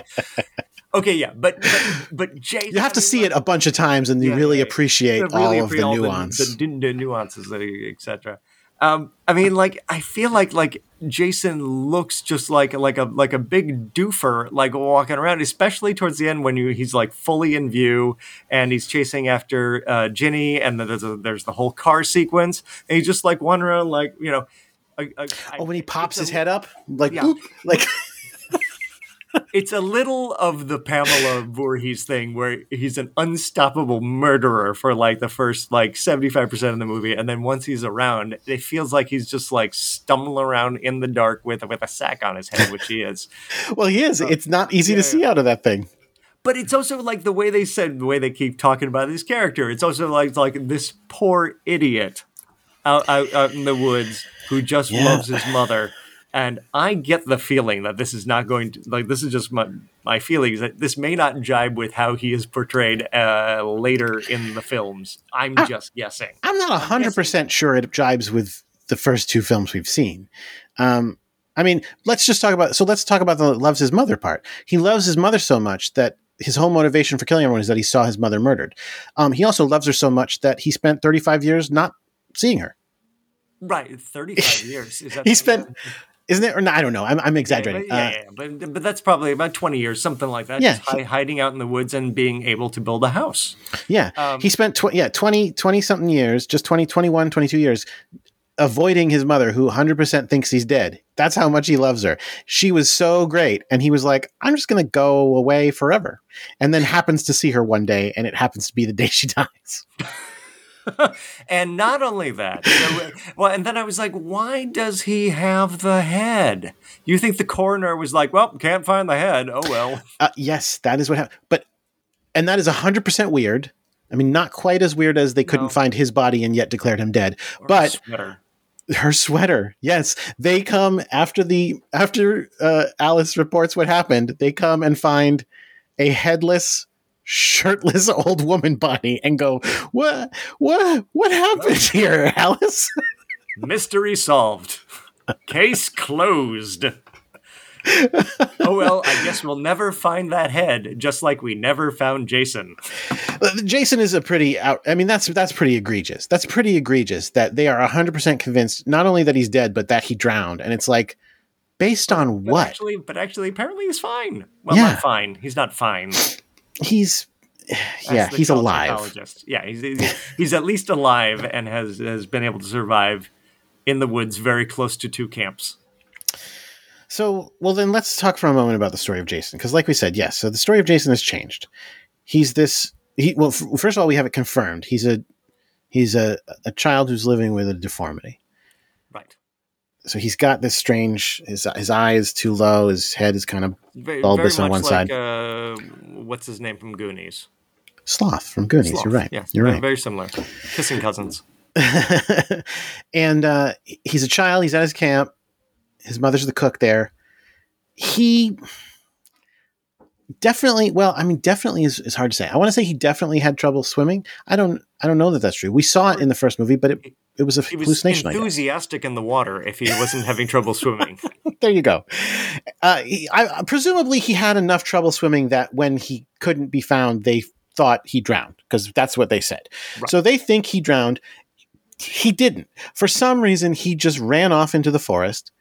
Okay, yeah, but but, but Jason, you have to see it a bunch of times and you really yeah, yeah. appreciate really all of the all nuance the, the, the nuances, etc. Um, I mean, like, I feel like like Jason looks just like like a like a big doofer, like walking around, especially towards the end when you, he's like fully in view and he's chasing after uh, Ginny, and there's a, there's the whole car sequence, and he's just like wandering around, like you know. a- a- oh when he pops a- his head up like Yeah. boop, like it's a little of the Pamela Voorhees thing where he's an unstoppable murderer for like the first like 75% of the movie and then once he's around it feels like he's just like stumbling around in the dark with with a sack on his head which he is. Well he is. Uh, it's not easy yeah, to see out of that thing. But it's also like the way they said the way they keep talking about this character it's also like like this poor idiot out, out, out in the woods who just Yeah. loves his mother and i get the feeling that this is not going to like this is just my my feelings that this may not jibe with how he is portrayed uh, later in the films i'm just guessing i'm not 100% sure it jibes with the first two films we've seen um I mean, let's just talk about. So let's talk about the loves his mother part. He loves his mother so much that his whole motivation for killing everyone is that he saw his mother murdered. Um, he also loves her so much that he spent 35 years not seeing her. right 35 years is that He spent, isn't it? Or no, I don't know. I'm, I'm Yeah, exaggerating. but, yeah, Uh, yeah, but, but that's probably about 20 years, something like that. Yeah, just hi- hiding out in the woods and being able to build a house. Yeah. Um, he spent tw- yeah, 20 20 something years, just 20 21 22 years avoiding his mother who 100% thinks he's dead. That's how much he loves her. She was so great and he was like, "I'm just going to go away forever." And then happens to see her one day and it happens to be the day she dies. and not only that, so, well, and then I was like, why does he have the head? You think the coroner was like, well, can't find the head. Oh, well. Uh, yes, that is what happened. But and that is 100% weird. I mean, not quite as weird as they couldn't No. find his body and yet declared him dead. Or But sweater. her sweater yes they come after the after uh, alice reports what happened they come and find a headless shirtless old woman body and go what what what happened here alice mystery solved. Case closed. oh, well, I guess we'll never find that head, just like we never found Jason. Uh, jason is a pretty out i mean that's that's pretty egregious that's pretty egregious that they are 100% convinced not only that he's dead but that he drowned and it's like based on But what Actually, but actually, apparently he's fine. Well, Yeah. not fine. He's not fine. He's yeah he's alive. Yeah, he's, he's he's at least alive and has has been able to survive in the woods, very close to two camps. So, well, then let's talk for a moment about the story of Jason. Because, like we said, yes, so the story of Jason has changed. He's this. He well, f- first of all, we have it confirmed. He's a he's a a child who's living with a deformity. So he's got this strange. His his eye is too low. His head is kind of Very, Bulbous very on much one like, side. Uh, what's his name from Goonies? sloth from Goonies. Sloth. You're right. Yeah, You're very, right. Very similar. Kissing cousins. and uh, he's a child. He's at his camp. His mother's the cook there. He definitely, well, I mean, definitely is, is hard to say. I want to say he definitely had trouble swimming. I don't, I don't know that that's true. We saw it in the first movie, but it, it was a He was hallucination. Enthusiastic in the water if he wasn't having trouble swimming. there you go. Uh, he, I, presumably, he had enough trouble swimming that when he couldn't be found, they thought he drowned because that's what they said. Right. So they think he drowned. He didn't. For some reason, he just ran off into the forest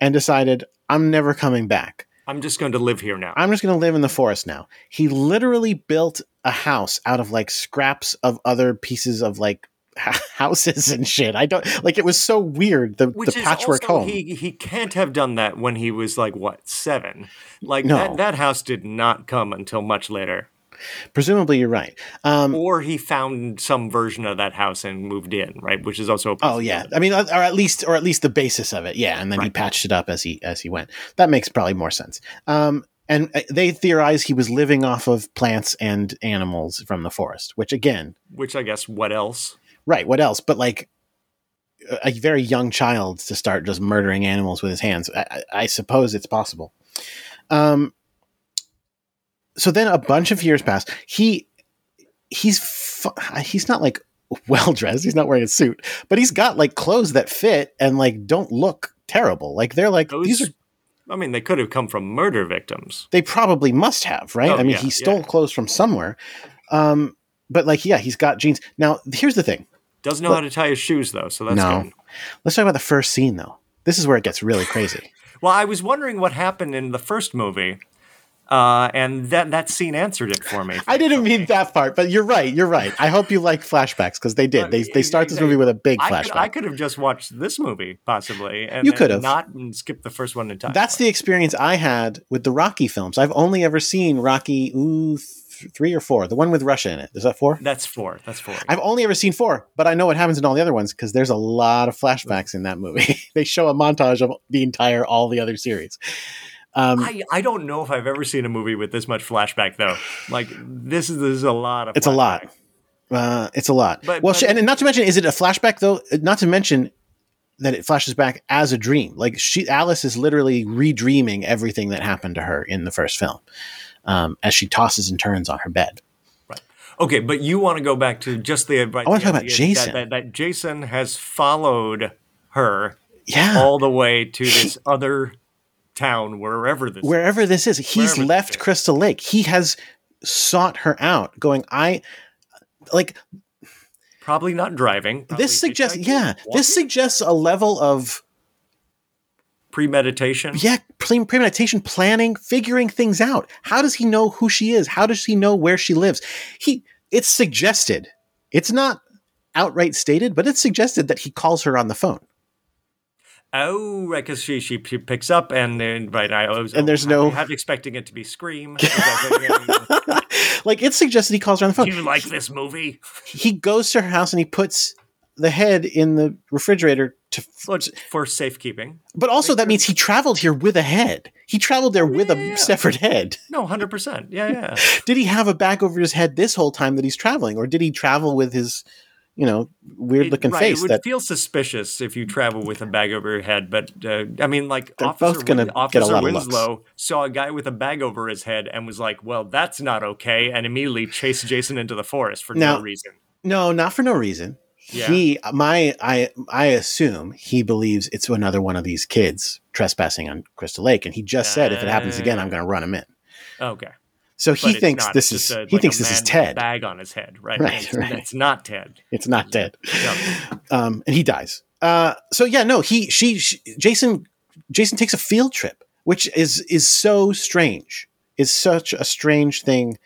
and decided, I'm never coming back. I'm just going to live here now. I'm just going to live in the forest now. He literally built a house out of like scraps of other pieces of like houses and shit. I don't like it was so weird the, Which the is patchwork also, home. He he can't have done that when he was like what seven. Like No. that that house did not come until much later. Presumably, you're right. Um, Or he found some version of that house and moved in, right? Which is also a Oh yeah, I mean, or at least, or at least the basis of it, yeah. And then he patched it up as he as he went. That makes probably more sense. Um, and uh, they theorize he was living off of plants and animals from the forest. Which again, which I guess what else? Right? What else? But like a very young child to start just murdering animals with his hands. I, I I suppose it's possible. Um. So then a bunch of years pass. He he's fu- he's not like well dressed. He's not wearing a suit, but he's got like clothes that fit and like don't look terrible. Like they're like Those, these are I mean, they could have come from murder victims. they probably must have, right? Oh, I mean, yeah, he stole yeah. clothes from somewhere. Um, but like, yeah, he's got jeans. Now, here's the thing. Doesn't know how to tie his shoes though, so that's No. good. Let's talk about the first scene, though. This is where it gets really crazy. Well, I was wondering what happened in the first movie, uh, and that that scene answered it for me. I didn't mean that part, but you're right. You're right. I hope you like flashbacks because they did. They they start this movie with a big I flashback. could, I could have just watched this movie possibly, and You could have. not and skipped the first one in time. That's the experience I had with the Rocky films. I've only ever seen Rocky ooh, th- three or four. The one with Russia in it. Is that four? that's four. That's four. I've only ever seen four, but I know what happens in all the other ones because there's a lot of flashbacks in that movie. they show a montage of the entire all the other series. Um, I, I don't know if I've ever seen a movie with this much flashback though. Like this is this is a lot of. It's a lot. Uh, it's a lot. But- well, but- and not to mention, is it a flashback though? Not to mention that it flashes back as a dream. Like she, Alice is literally redreaming everything that happened to her in the first film, um, as she tosses and turns on her bed. Right. Okay, but you want to go back to just the. Right, I wanna talk about idea that- Jason. That, that Jason has followed her Yeah, all the way to this other town, wherever this. wherever this is, he's Wherever left is. Crystal Lake. He has sought her out, going, I like Probably not driving. probably this suggests. Yeah, walking, this suggests a level of premeditation. yeah pre- premeditation planning figuring things out how does he know who she is how does he know where she lives he it's suggested it's not outright stated but it's suggested that he calls her on the phone Oh, right, because she, she she picks up and then right. I was And there's oh, half- no- half expecting it to be Scream. I like it's suggested he calls her on the phone. Do you like this movie? he goes to her house and he puts the head in the refrigerator to for safekeeping. but also that means he traveled here with a head he traveled there with Yeah. a severed head No, hundred percent. Yeah, yeah. did he have a bag over his head this whole time that he's traveling or did he travel with his you know weird looking right, face It would that feel suspicious if you travel with a bag over your head, but uh, I mean, like Officer, Win- Officer. Winslow saw a guy with a bag over his head and was like, "Well, that's not okay," and immediately chased Jason into the forest for Now- no reason. No, not for no reason. Yeah. He, my, I, I assume he believes it's another one of these kids trespassing on Crystal Lake, and he just said, if it happens again, I'm going to run him in. Okay, So he thinks this is a- he like thinks this is man with a Ted. bag on his head, right? Right, It's, right. it's not Ted. It's not Ted. No. Um, and he dies. Uh, so yeah, no, he, she, she, Jason, Jason takes a field trip, which is is so strange. Is such a strange thing.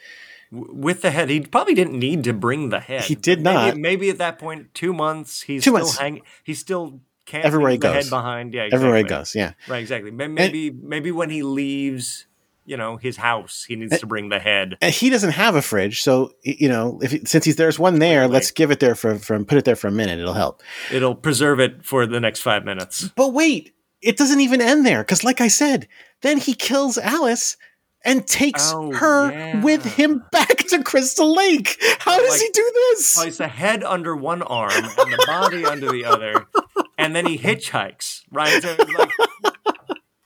With the head, he probably didn't need to bring the head. He did not. Maybe, at that point, two months, he's Two still months. hanging. He's still can't Everywhere he the goes. head behind. Yeah, Everywhere he goes, yeah. Right, exactly. May- Maybe maybe when he leaves, you know, his house, he needs to bring the head. And he doesn't have a fridge, so you know, if since he's there's one there, Clearly. let's give it there for, for put it there for a minute. It'll help. It'll preserve it for the next five minutes. But wait, it doesn't even end there because, like I said, then he kills Alice and takes Oh, her yeah. with him back to Crystal Lake. How does Like- he do this? Place the head under one arm and the body under the other, and then he hitchhikes. Right? So, like,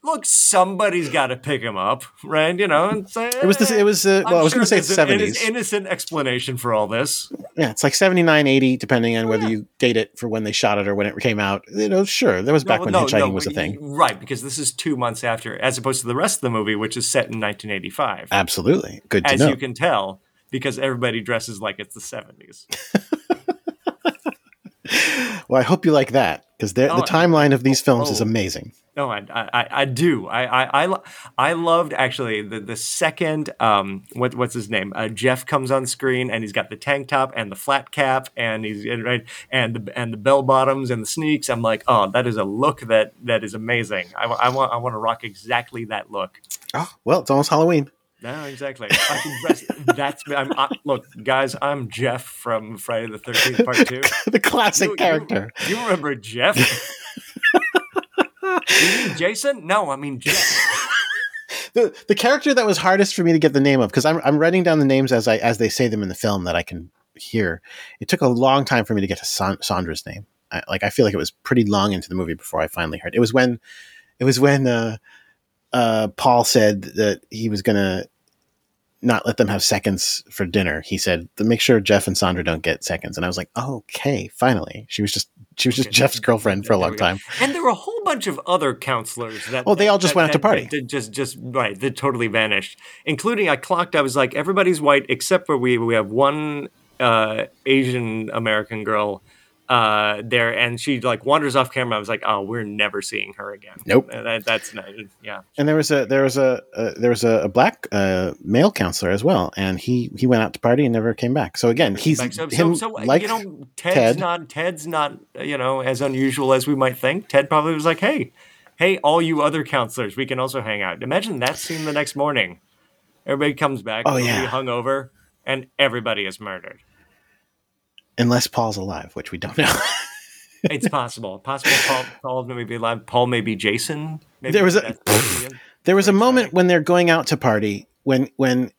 look, somebody's got to pick him up, right? You know, and say, It was this. It was. Uh, I'm well, I was sure going to say it's there's an seventies. innocent explanation for all this. Yeah, it's like 79, 80, depending on whether you date it for when they shot it or when it came out. You know, sure, that was back No, when no, hitchhiking no, was a thing. right? Because this is two months after, as opposed to the rest of the movie, which is set in 1985, Absolutely, good to as know. you can tell, because everybody dresses like it's the 70s. Well, I hope you like that because the Oh, timeline of these films is oh. amazing. No, I, I, I do. I, I, I, I loved actually the the second. Um, what what's his name? Uh, Jeff comes on screen and he's got the tank top and the flat cap and he's right and the and the bell bottoms and the sneaks. I'm like, oh, that is a look that that is amazing. I, I want I want to rock exactly that look. Oh, well, it's almost Halloween. No, exactly. I can dress, that's me. I'm, I, look, guys. I'm Jeff from Friday the Thirteenth Part Two. the classic You- you- character. You, remember Jeff? you mean Jason? No, I mean Jeff. the the character that was hardest for me to get the name of because I'm I'm writing down the names as I as they say them in the film that I can hear. It took a long time for me to get to San- Sandra's name. I, like I feel like it was pretty long into the movie before I finally heard. It was when it was when uh, uh, Paul said that he was gonna not let them have seconds for dinner. He said, "Make sure Jeff and Sandra don't get seconds." And I was like, "Okay, finally." She was just she was just Okay. Jeff's girlfriend for a long time. And there were a whole bunch of other counselors that. Oh, they all that- just went out to party. that just, just right. they totally vanished, including I clocked. I was like, everybody's white except for we. We have one uh, Asian American girl uh, there, and she like wanders off camera. I was like, oh, we're never seeing her again. Nope. Uh, That, that's not. Yeah. And there was a there was a uh, there was a, a black uh, male counselor as well, and he he went out to party and never came back. So again, he's Like, so, him so, so like you know, Ted's Ted. not Ted's not uh, you know as unusual as we might think. Ted probably was like, hey, hey, all you other counselors, we can also hang out. Imagine that scene the next morning. Everybody comes back, Oh, totally yeah. hungover, and everybody is murdered. Unless Paul's alive, which we don't know. It's possible. Possible. Paul, Paul may be alive. Paul may be Jason. Maybe There was a- That's- that's the- there was a moment when they're going out to party when when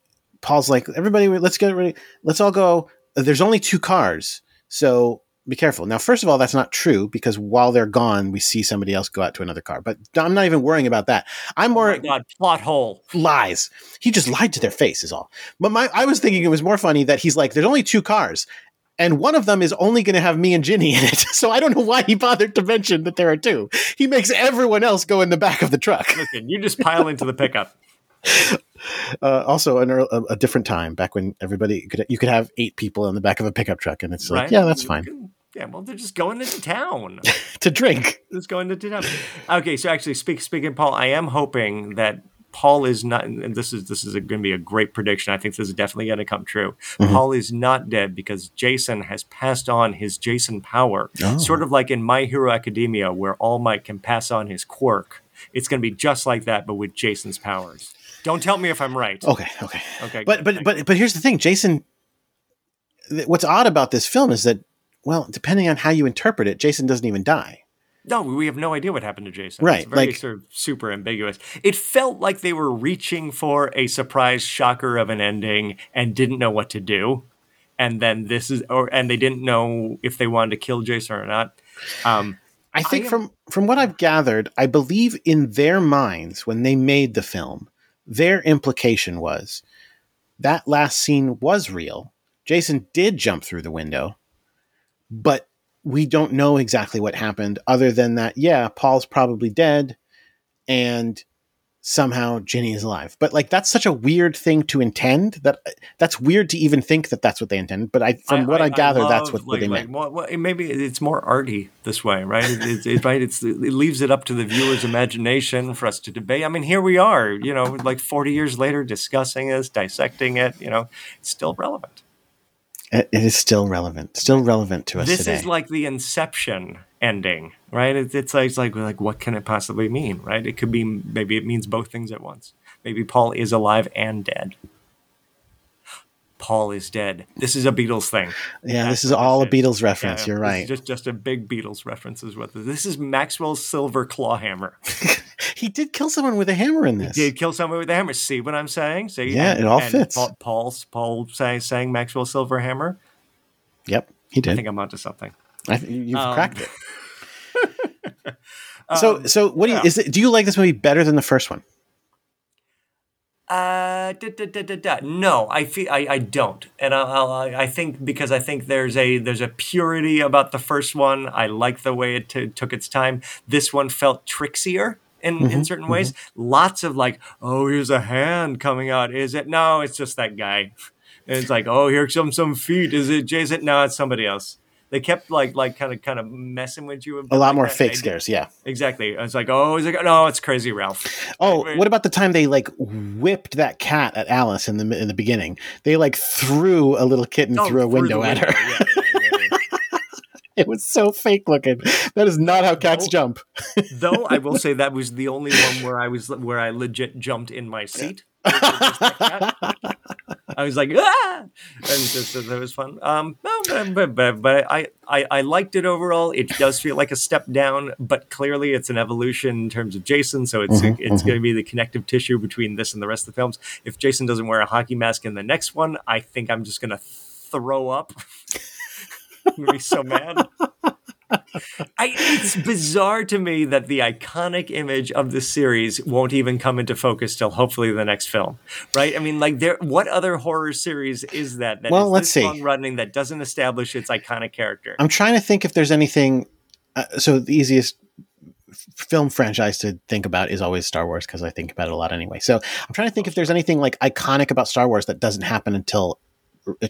Paul's like, "Everybody, let's get ready. Let's all go." There's only two cars, so be careful. Now, first of all, that's not true because while they're gone, we see somebody else go out to another car. But I'm not even worrying about that. I'm Oh more my God! Plot hole. lies. He just lied to their face, is all. But my, I was thinking it was more funny that he's like, there's only two cars, and one of them is only going to have me and Ginny in it. So I don't know why he bothered to mention that there are two. He makes everyone else go in the back of the truck. Listen, you just pile into the pickup. Uh, also, an, earl- a, different time back when everybody could you could have eight people in the back of a pickup truck, and it's like, yeah, that's fine Yeah, well, they're just going into town. to drink. Just going into town. Okay, so actually, speak, speaking Paul, I am hoping that Paul is not, and this is this is going to be a great prediction. I think this is definitely going to come true. Mm-hmm. Paul is not dead because Jason has passed on his Jason power, Oh. sort of like in My Hero Academia, where All Might can pass on his quirk. It's going to be just like that, but with Jason's powers. Don't tell me if I'm right. Okay, okay. Okay, But but but but here's the thing, Jason. th- What's odd about this film is that, well, depending on how you interpret it, Jason doesn't even die. No, we have no idea what happened to Jason. Right, It's very like- sort of super ambiguous. It felt like they were reaching for a surprise shocker of an ending and didn't know what to do. And then this is, or and they didn't know if they wanted to kill Jason or not. Um, I think am- from from what I've gathered, I believe in their minds when they made the film, their implication was that last scene was real. Jason did jump through the window, but we don't know exactly what happened other than that yeah, Paul's probably dead and somehow Ginny is alive. But like that's such a weird thing to intend that that's weird to even think that that's what they intended, but I from what I, gather that's love, what, what like, they like, meant. well, maybe it's more arty this way, right? It, it's it's right. It's it leaves it up to the viewer's imagination for us to debate. I mean, here we are, you know, like forty years later, discussing this, dissecting it. You know, it's still relevant. It- it is still relevant, still relevant to us this today. is like the Inception ending, right? It, it's like it's like like what can it possibly mean, right? It could be maybe it means both things at once. Maybe Paul is alive and dead. Paul is dead. This is a Beatles thing. Yeah, That's this is all a. Beatles reference. Yeah, You're right. just just a big Beatles reference is what this, this is. Maxwell's silver claw hammer. He did kill someone with a hammer in this. He did kill someone with a hammer. See what I'm saying? See, Yeah, it all fits. Paul, Paul's Paul saying saying Maxwell silver hammer. Yep, he did. I think I'm onto something. I th- you've Um, cracked it. so, so what do you Um, yeah. is it? Do you like this movie better than the first one? Uh, da, da, da, no, I feel I, I don't, and I, I I think because I think there's a there's a purity about the first one. I like the way it t- took its time. This one felt trixier in Mm-hmm, in certain ways. Lots of like, oh, here's a hand coming out. Is it? No, it's just that guy. And it's like, oh, here comes some feet. Is it Jason? No, it's somebody else. They kept like like kind of kind of messing with you. A lot like more that. fake I- scares. Yeah. Exactly. I was like, oh, he's like, no, it's crazy, Ralph. Oh, what about the time they like whipped that cat at Alice in the in the beginning? They like threw a little kitten Oh, through a the window at her. Yeah, yeah, yeah, yeah. It was so fake looking. That is not how cats No. jump. Though I will say that was the only one where I was where I legit jumped in my seat. It was just like that. I was like, ah, and just, that was fun. Um, but, but, but, I, I, I liked it overall. It does feel like a step down, but clearly it's an evolution in terms of Jason. So it's Mhm, it's mhm. going to be the connective tissue between this and the rest of the films. If Jason doesn't wear a hockey mask in the next one, I think I'm just going to throw up. I'm gonna be so mad. I, it's bizarre to me that the iconic image of the series won't even come into focus till hopefully the next film, right? I mean, like, there. What other horror series is that? that Well, is let's see. long running that doesn't establish its iconic character. I'm trying to think if there's anything. Uh, so the easiest film franchise to think about is always Star Wars because I think about it a lot anyway. So I'm trying to think if there's anything like iconic about Star Wars that doesn't happen until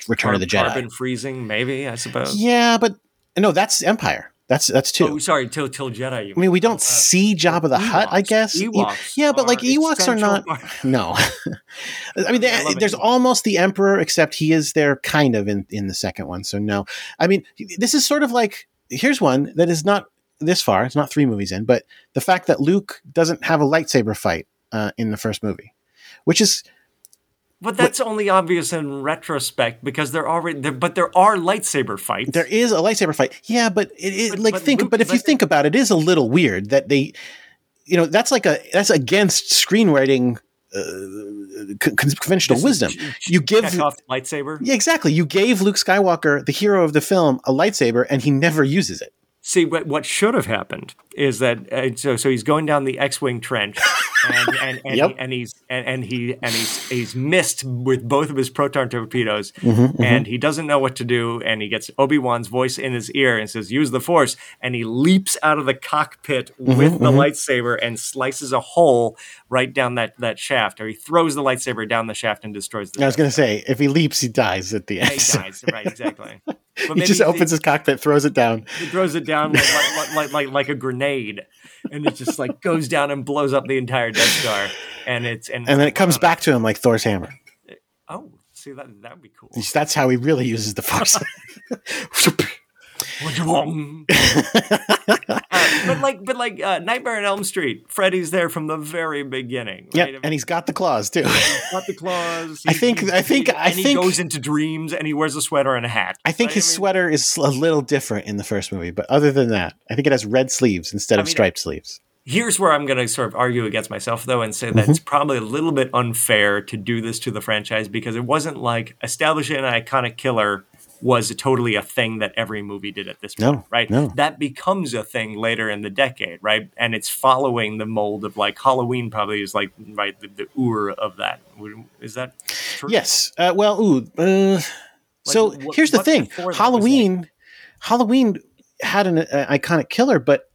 Return of the Jedi. Carbon freezing, maybe I suppose. Yeah, but no, that's Empire. That's that's two. Oh, sorry, till till Jedi. You I mean, we Uh, don't see Jabba the Hutt, I guess. Ewoks yeah, but like Ewoks are not. part- No, I mean, I love it. there's almost the Emperor, except he is there kind of in in the second one. So no, I mean, this is sort of like here's one that is not this far. It's not three movies in, but the fact that Luke doesn't have a lightsaber fight uh, in the first movie, which is But that's only obvious in retrospect because there already. There, but there are lightsaber fights. there is a lightsaber fight. Yeah, but it, But- like but think. Luke- but if you think about it, it is a little weird that they, you know, that's like a that's against screenwriting. Uh, con- conventional This wisdom. You give lightsaber. Yeah, exactly. You gave Luke Skywalker, the hero of the film, a lightsaber, and he never uses it. See, what what should have happened is that uh, so so he's going down the X-wing trench, and and and, Yep. he, and he's and, and he and he's he's missed with both of his proton torpedoes, Mm-hmm, and he doesn't know what to do, and he gets Obi Wan's voice in his ear and says, "Use the Force," and he leaps out of the cockpit Mm-hmm, with the lightsaber and slices a hole right down that that shaft, or he throws the lightsaber down the shaft and destroys the. I was going to say, if he leaps, he dies at the end. he dies, right? Exactly. But he just opens his cockpit, throws it down. he throws it down like, like, like, like, like a grenade, and it just like goes down and blows up the entire Death Star. And it's and, And then it comes back to him like Thor's hammer. Oh, see that that would be cool. That's how he really uses the Force. Uh, but like, but like uh, Nightmare on Elm Street, Freddy's there from the very beginning. yeah, I mean, and he's got the claws too. got the claws. I think- he- I think- he- I and he goes into dreams, and he wears a sweater and a hat. I think right? his mean, sweater is a little different in the first movie, but other than that, I think it has red sleeves instead I of mean, striped sleeves. Here's where I'm going to sort of argue against myself, though, and say Mm-hmm. that it's probably a little bit unfair to do this to the franchise because it wasn't like establishing an iconic killer was totally a thing that every movie did at this No, point, right? no. That becomes a thing later in the decade, right? And it's following the mold of like Halloween, probably is like right the, the ur of that. Is that true? Yes. Uh, well, ooh. Uh, so what- here's the thing: before that was Halloween, Halloween had an uh, iconic killer, but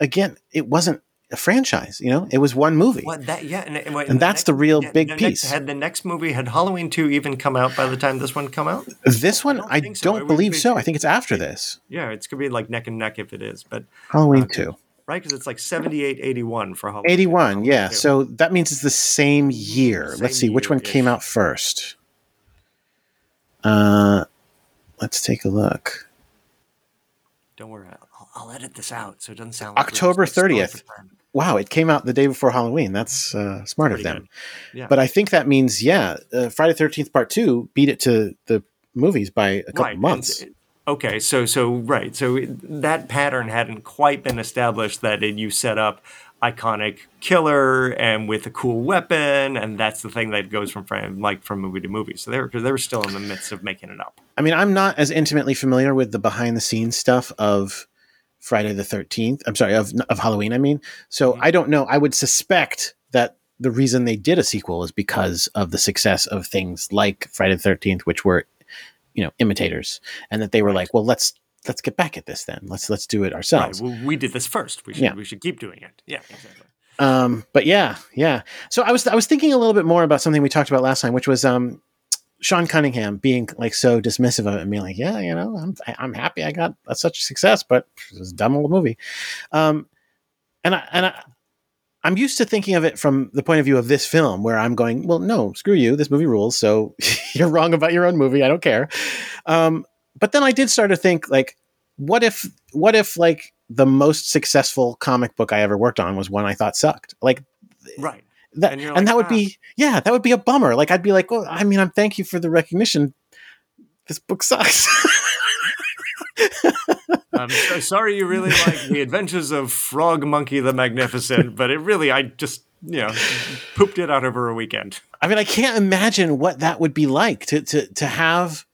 again, it wasn't a franchise. You know, it was one movie. What that? Yeah, and, and, And that's the real big next- piece. had the next movie had Halloween two even come out by the time this one come out? This one, don't I so. don't believe be- so. I think it's after this. Yeah, it's gonna be like neck and neck if it is, but Halloween Okay. two. right because it's like 78 81 for halloween 81 yeah two. so that means it's the same year Same let's see which one year-ish. came out first uh let's take a look don't worry I'll, I'll edit this out so it doesn't sound like October 30th. Wow it came out the day before halloween. That's uh, smart of them. Yeah. but i think that means yeah uh, friday 13th part 2 beat it to the movies by a couple right and- months. okay so so right so that pattern hadn't quite been established that it, you set up iconic killer and with a cool weapon and that's the thing that goes from frame like from movie to movie. So they were they were still in the midst of making it up. I mean i'm not as intimately familiar with the behind the scenes stuff of friday the 13th i'm sorry of, of halloween i mean. So Mhm. i don't know i would suspect that the reason they did a sequel is because of the success of things like friday the 13th which were you know imitators and that they were like well let's let's get back at this then. Let's let's do it right ourselves. well, we did this first. We should Yeah. we should keep doing it. Yeah exactly. Um but yeah yeah. So i was i was thinking a little bit more about something we talked about last time which was um Sean Cunningham being like so dismissive of it and being like, yeah, you know, I'm I'm happy I got such a success, but it was a dumb old movie. Um, and I and I. I'm used to thinking of it from the point of view of this film, where I'm going, well, no, screw you. This movie rules. So you're wrong about your own movie. I don't care. Um, but then I did start to think, like, what if, what if, like, the most successful comic book I ever worked on was one I thought sucked? Like, Right. That, And and, like, that would "Ah." be yeah that would be a bummer like i'd be like well i mean i'm thank you for the recognition this book sucks I'm so sorry you really like the adventures of Frog Monkey the Magnificent, but it really, I just, you know, pooped it out over a weekend. i mean i can't imagine what that would be like to to to have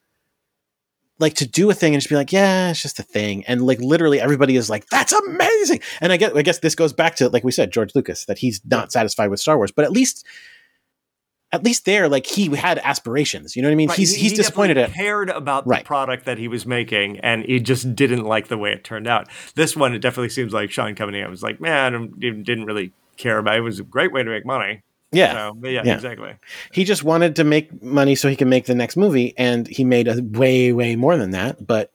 like to do a thing and just be like yeah it's just a thing and like literally everybody is like that's amazing and i get i guess this goes back to like we said george lucas that he's not satisfied with star wars but at least at least there like he had aspirations you know what i mean Right, he's he- he's he disappointed at cared about Right. the product that he was making, and he just didn't like the way it turned out. This one, it definitely seems like Sean Cunningham was like, man, I didn't didn't really care about it. It was a great way to make money. Yeah So, yeah, Yeah. exactly. he just wanted to make money so he could make the next movie and he made a way way more than that but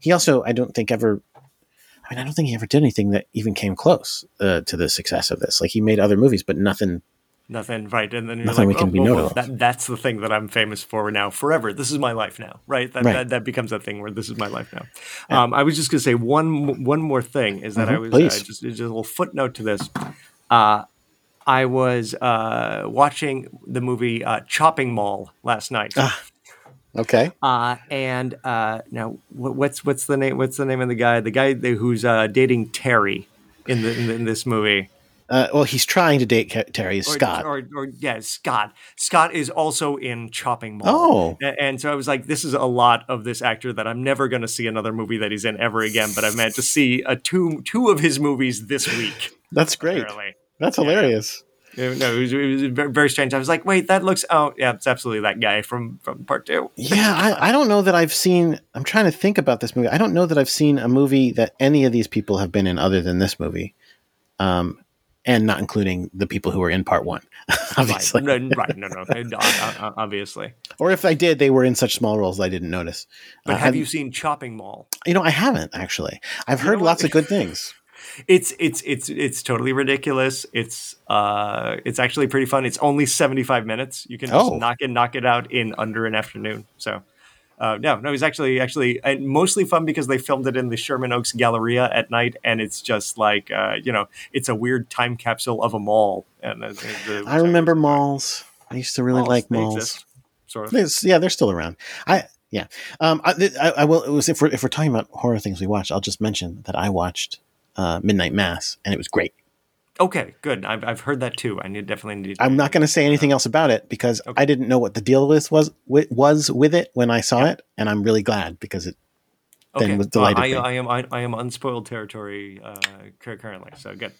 he also i don't think ever i mean i don't think he ever did anything that even came close uh, to the success of this like he made other movies but nothing Nothing, right? And then you're Nothing like, we can oh, be well, noted well, that, that's the thing that I'm famous for now, forever. This is my life now, right? That Right. That, that becomes a thing where this is my life now. Um, I was just gonna say one one more thing is that I Mhm, was uh, just, just a little footnote to this. Uh, I was uh, watching the movie uh, Chopping Mall last night. okay Uh, and uh, now, what, what's what's the name? What's the name of the guy? The guy who's uh, dating Terry in the in, the, in this movie. uh, well he's trying to date terry Or, scott or, or yeah, Scott. Scott is also in Chopping Mall. Oh. And, so I was like, this is a lot of this actor that I'm never going to see another movie that he's in ever again. But I've managed to see a two two of his movies this week. that's great Apparently. That's hilarious Yeah, No, it was, it was very, strange. I was like, wait, that looks. Oh, yeah, it's absolutely that guy from from part two. yeah I, I don't know that i've seen i'm trying to think about this movie i don't know that i've seen a movie that any of these people have been in other than this movie um and not including the people who were in part one obviously Right, no, right, no, no, o- o- obviously. or if I did, they were in such small roles I didn't notice. But Uh, have you seen Chopping Mall? You know, I haven't actually. I've heard lots of good things. It's it's it's it's totally ridiculous. It's uh it's actually pretty fun. It's only 75 minutes. You can just Oh. knock it knock it out in under an afternoon. So uh, no, no, it's actually actually and mostly fun because they filmed it in the Sherman Oaks Galleria at night, and it's just like uh, you know, it's a weird time capsule of a mall. And uh, the- I remember malls. I used to really malls, like malls. exist, sort of. Yeah, they're still around. I yeah. Um, I, I, I will. It was if we're if we're talking about horror things we watched, I'll just mention that I watched uh, Midnight Mass, and it was great. Okay, good. I've, I've heard that too. I need definitely need. I'm not going to say anything else about it because I didn't know what the deal was was wi- was with it when I saw it, and I'm really glad because it then was delighted. I. I am I, I am unspoiled territory uh, currently, so good.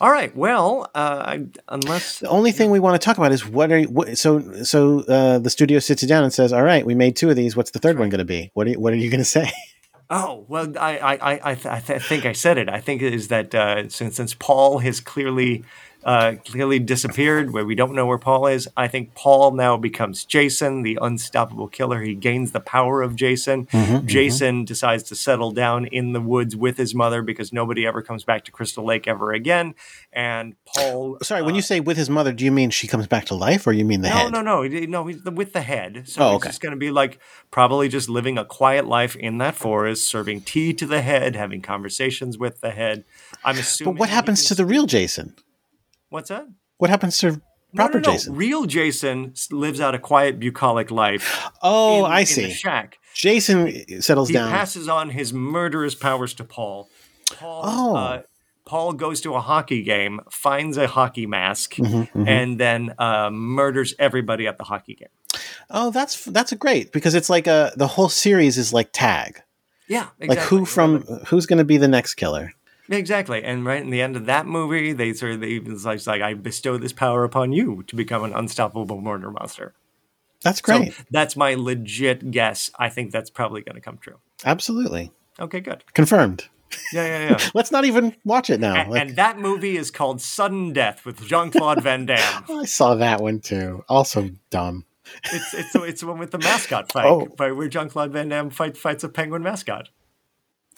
All right. Well, uh, I, unless The only thing we want to talk about is what are you, what, so so uh, the studio sits you down and says, "All right, we made two of these. What's the third one going to be? What are you, what are you going to say?" Oh well, I I I I, th- I think I said it. I think it is that uh, since since Paul has clearly uh, clearly disappeared, where we don't know where Paul is, I think Paul now becomes Jason, the unstoppable killer. He gains the power of Jason. Mm-hmm, Jason decides to settle down in the woods with his mother because nobody ever comes back to Crystal Lake ever again. And Paul, Sorry, when uh, you say with his mother, do you mean she comes back to life, or you mean the no, head? no, no, no. no. He's the, with the head. So Oh, he's okay. just going to be like probably just living a quiet life in that forest, serving tea to the head, having conversations with the head. I'm assuming. But what happens to the real Jason? What's that? What happens to proper no, no. Jason? Real Jason lives out a quiet, bucolic life. Oh, in- I in see. shack. Jason settles He down. He passes on his murderous powers to Paul. Paul, Oh. uh, Paul goes to a hockey game, finds a hockey mask, Mm-hmm, and then uh, murders everybody at the hockey game. oh, that's that's great because it's like a the whole series is like tag. Yeah, Like who from who's going to be the next killer? Exactly, and right in the end of that movie, they sort of they even like, it's like I bestow this power upon you to become an unstoppable murder monster. That's So great. that's my legit guess. I think that's probably going to come true. Absolutely Okay, good. confirmed. Yeah, yeah, yeah. Let's not even watch it now. and, Like, and that movie is called Sudden Death with Jean Claude Van Damme. I saw that one too. Also dumb. It's it's the- it's the one with the mascot fight, Oh. where Jean Claude Van Damme fight, fights a penguin mascot.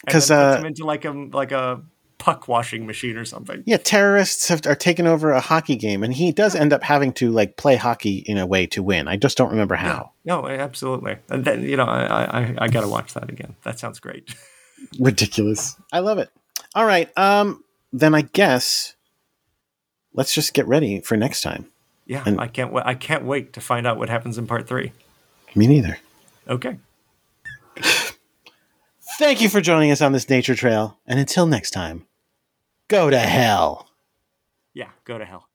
Because then puts uh, him into like a like a puck washing machine or something. Yeah, terrorists have, are taking over a hockey game, and he does end up having to like play hockey in a way to win. I just don't remember how. No, absolutely. And then you know, I I, I got to watch that again. That sounds great. Ridiculous. I love it. All right. Um. Then I guess let's just get ready for next time. Yeah, And- I can't wait. I can't wait to find out what happens in part three. Me neither. Okay. Thank you for joining us on this nature trail, and until next time, go to hell. Yeah, go to hell.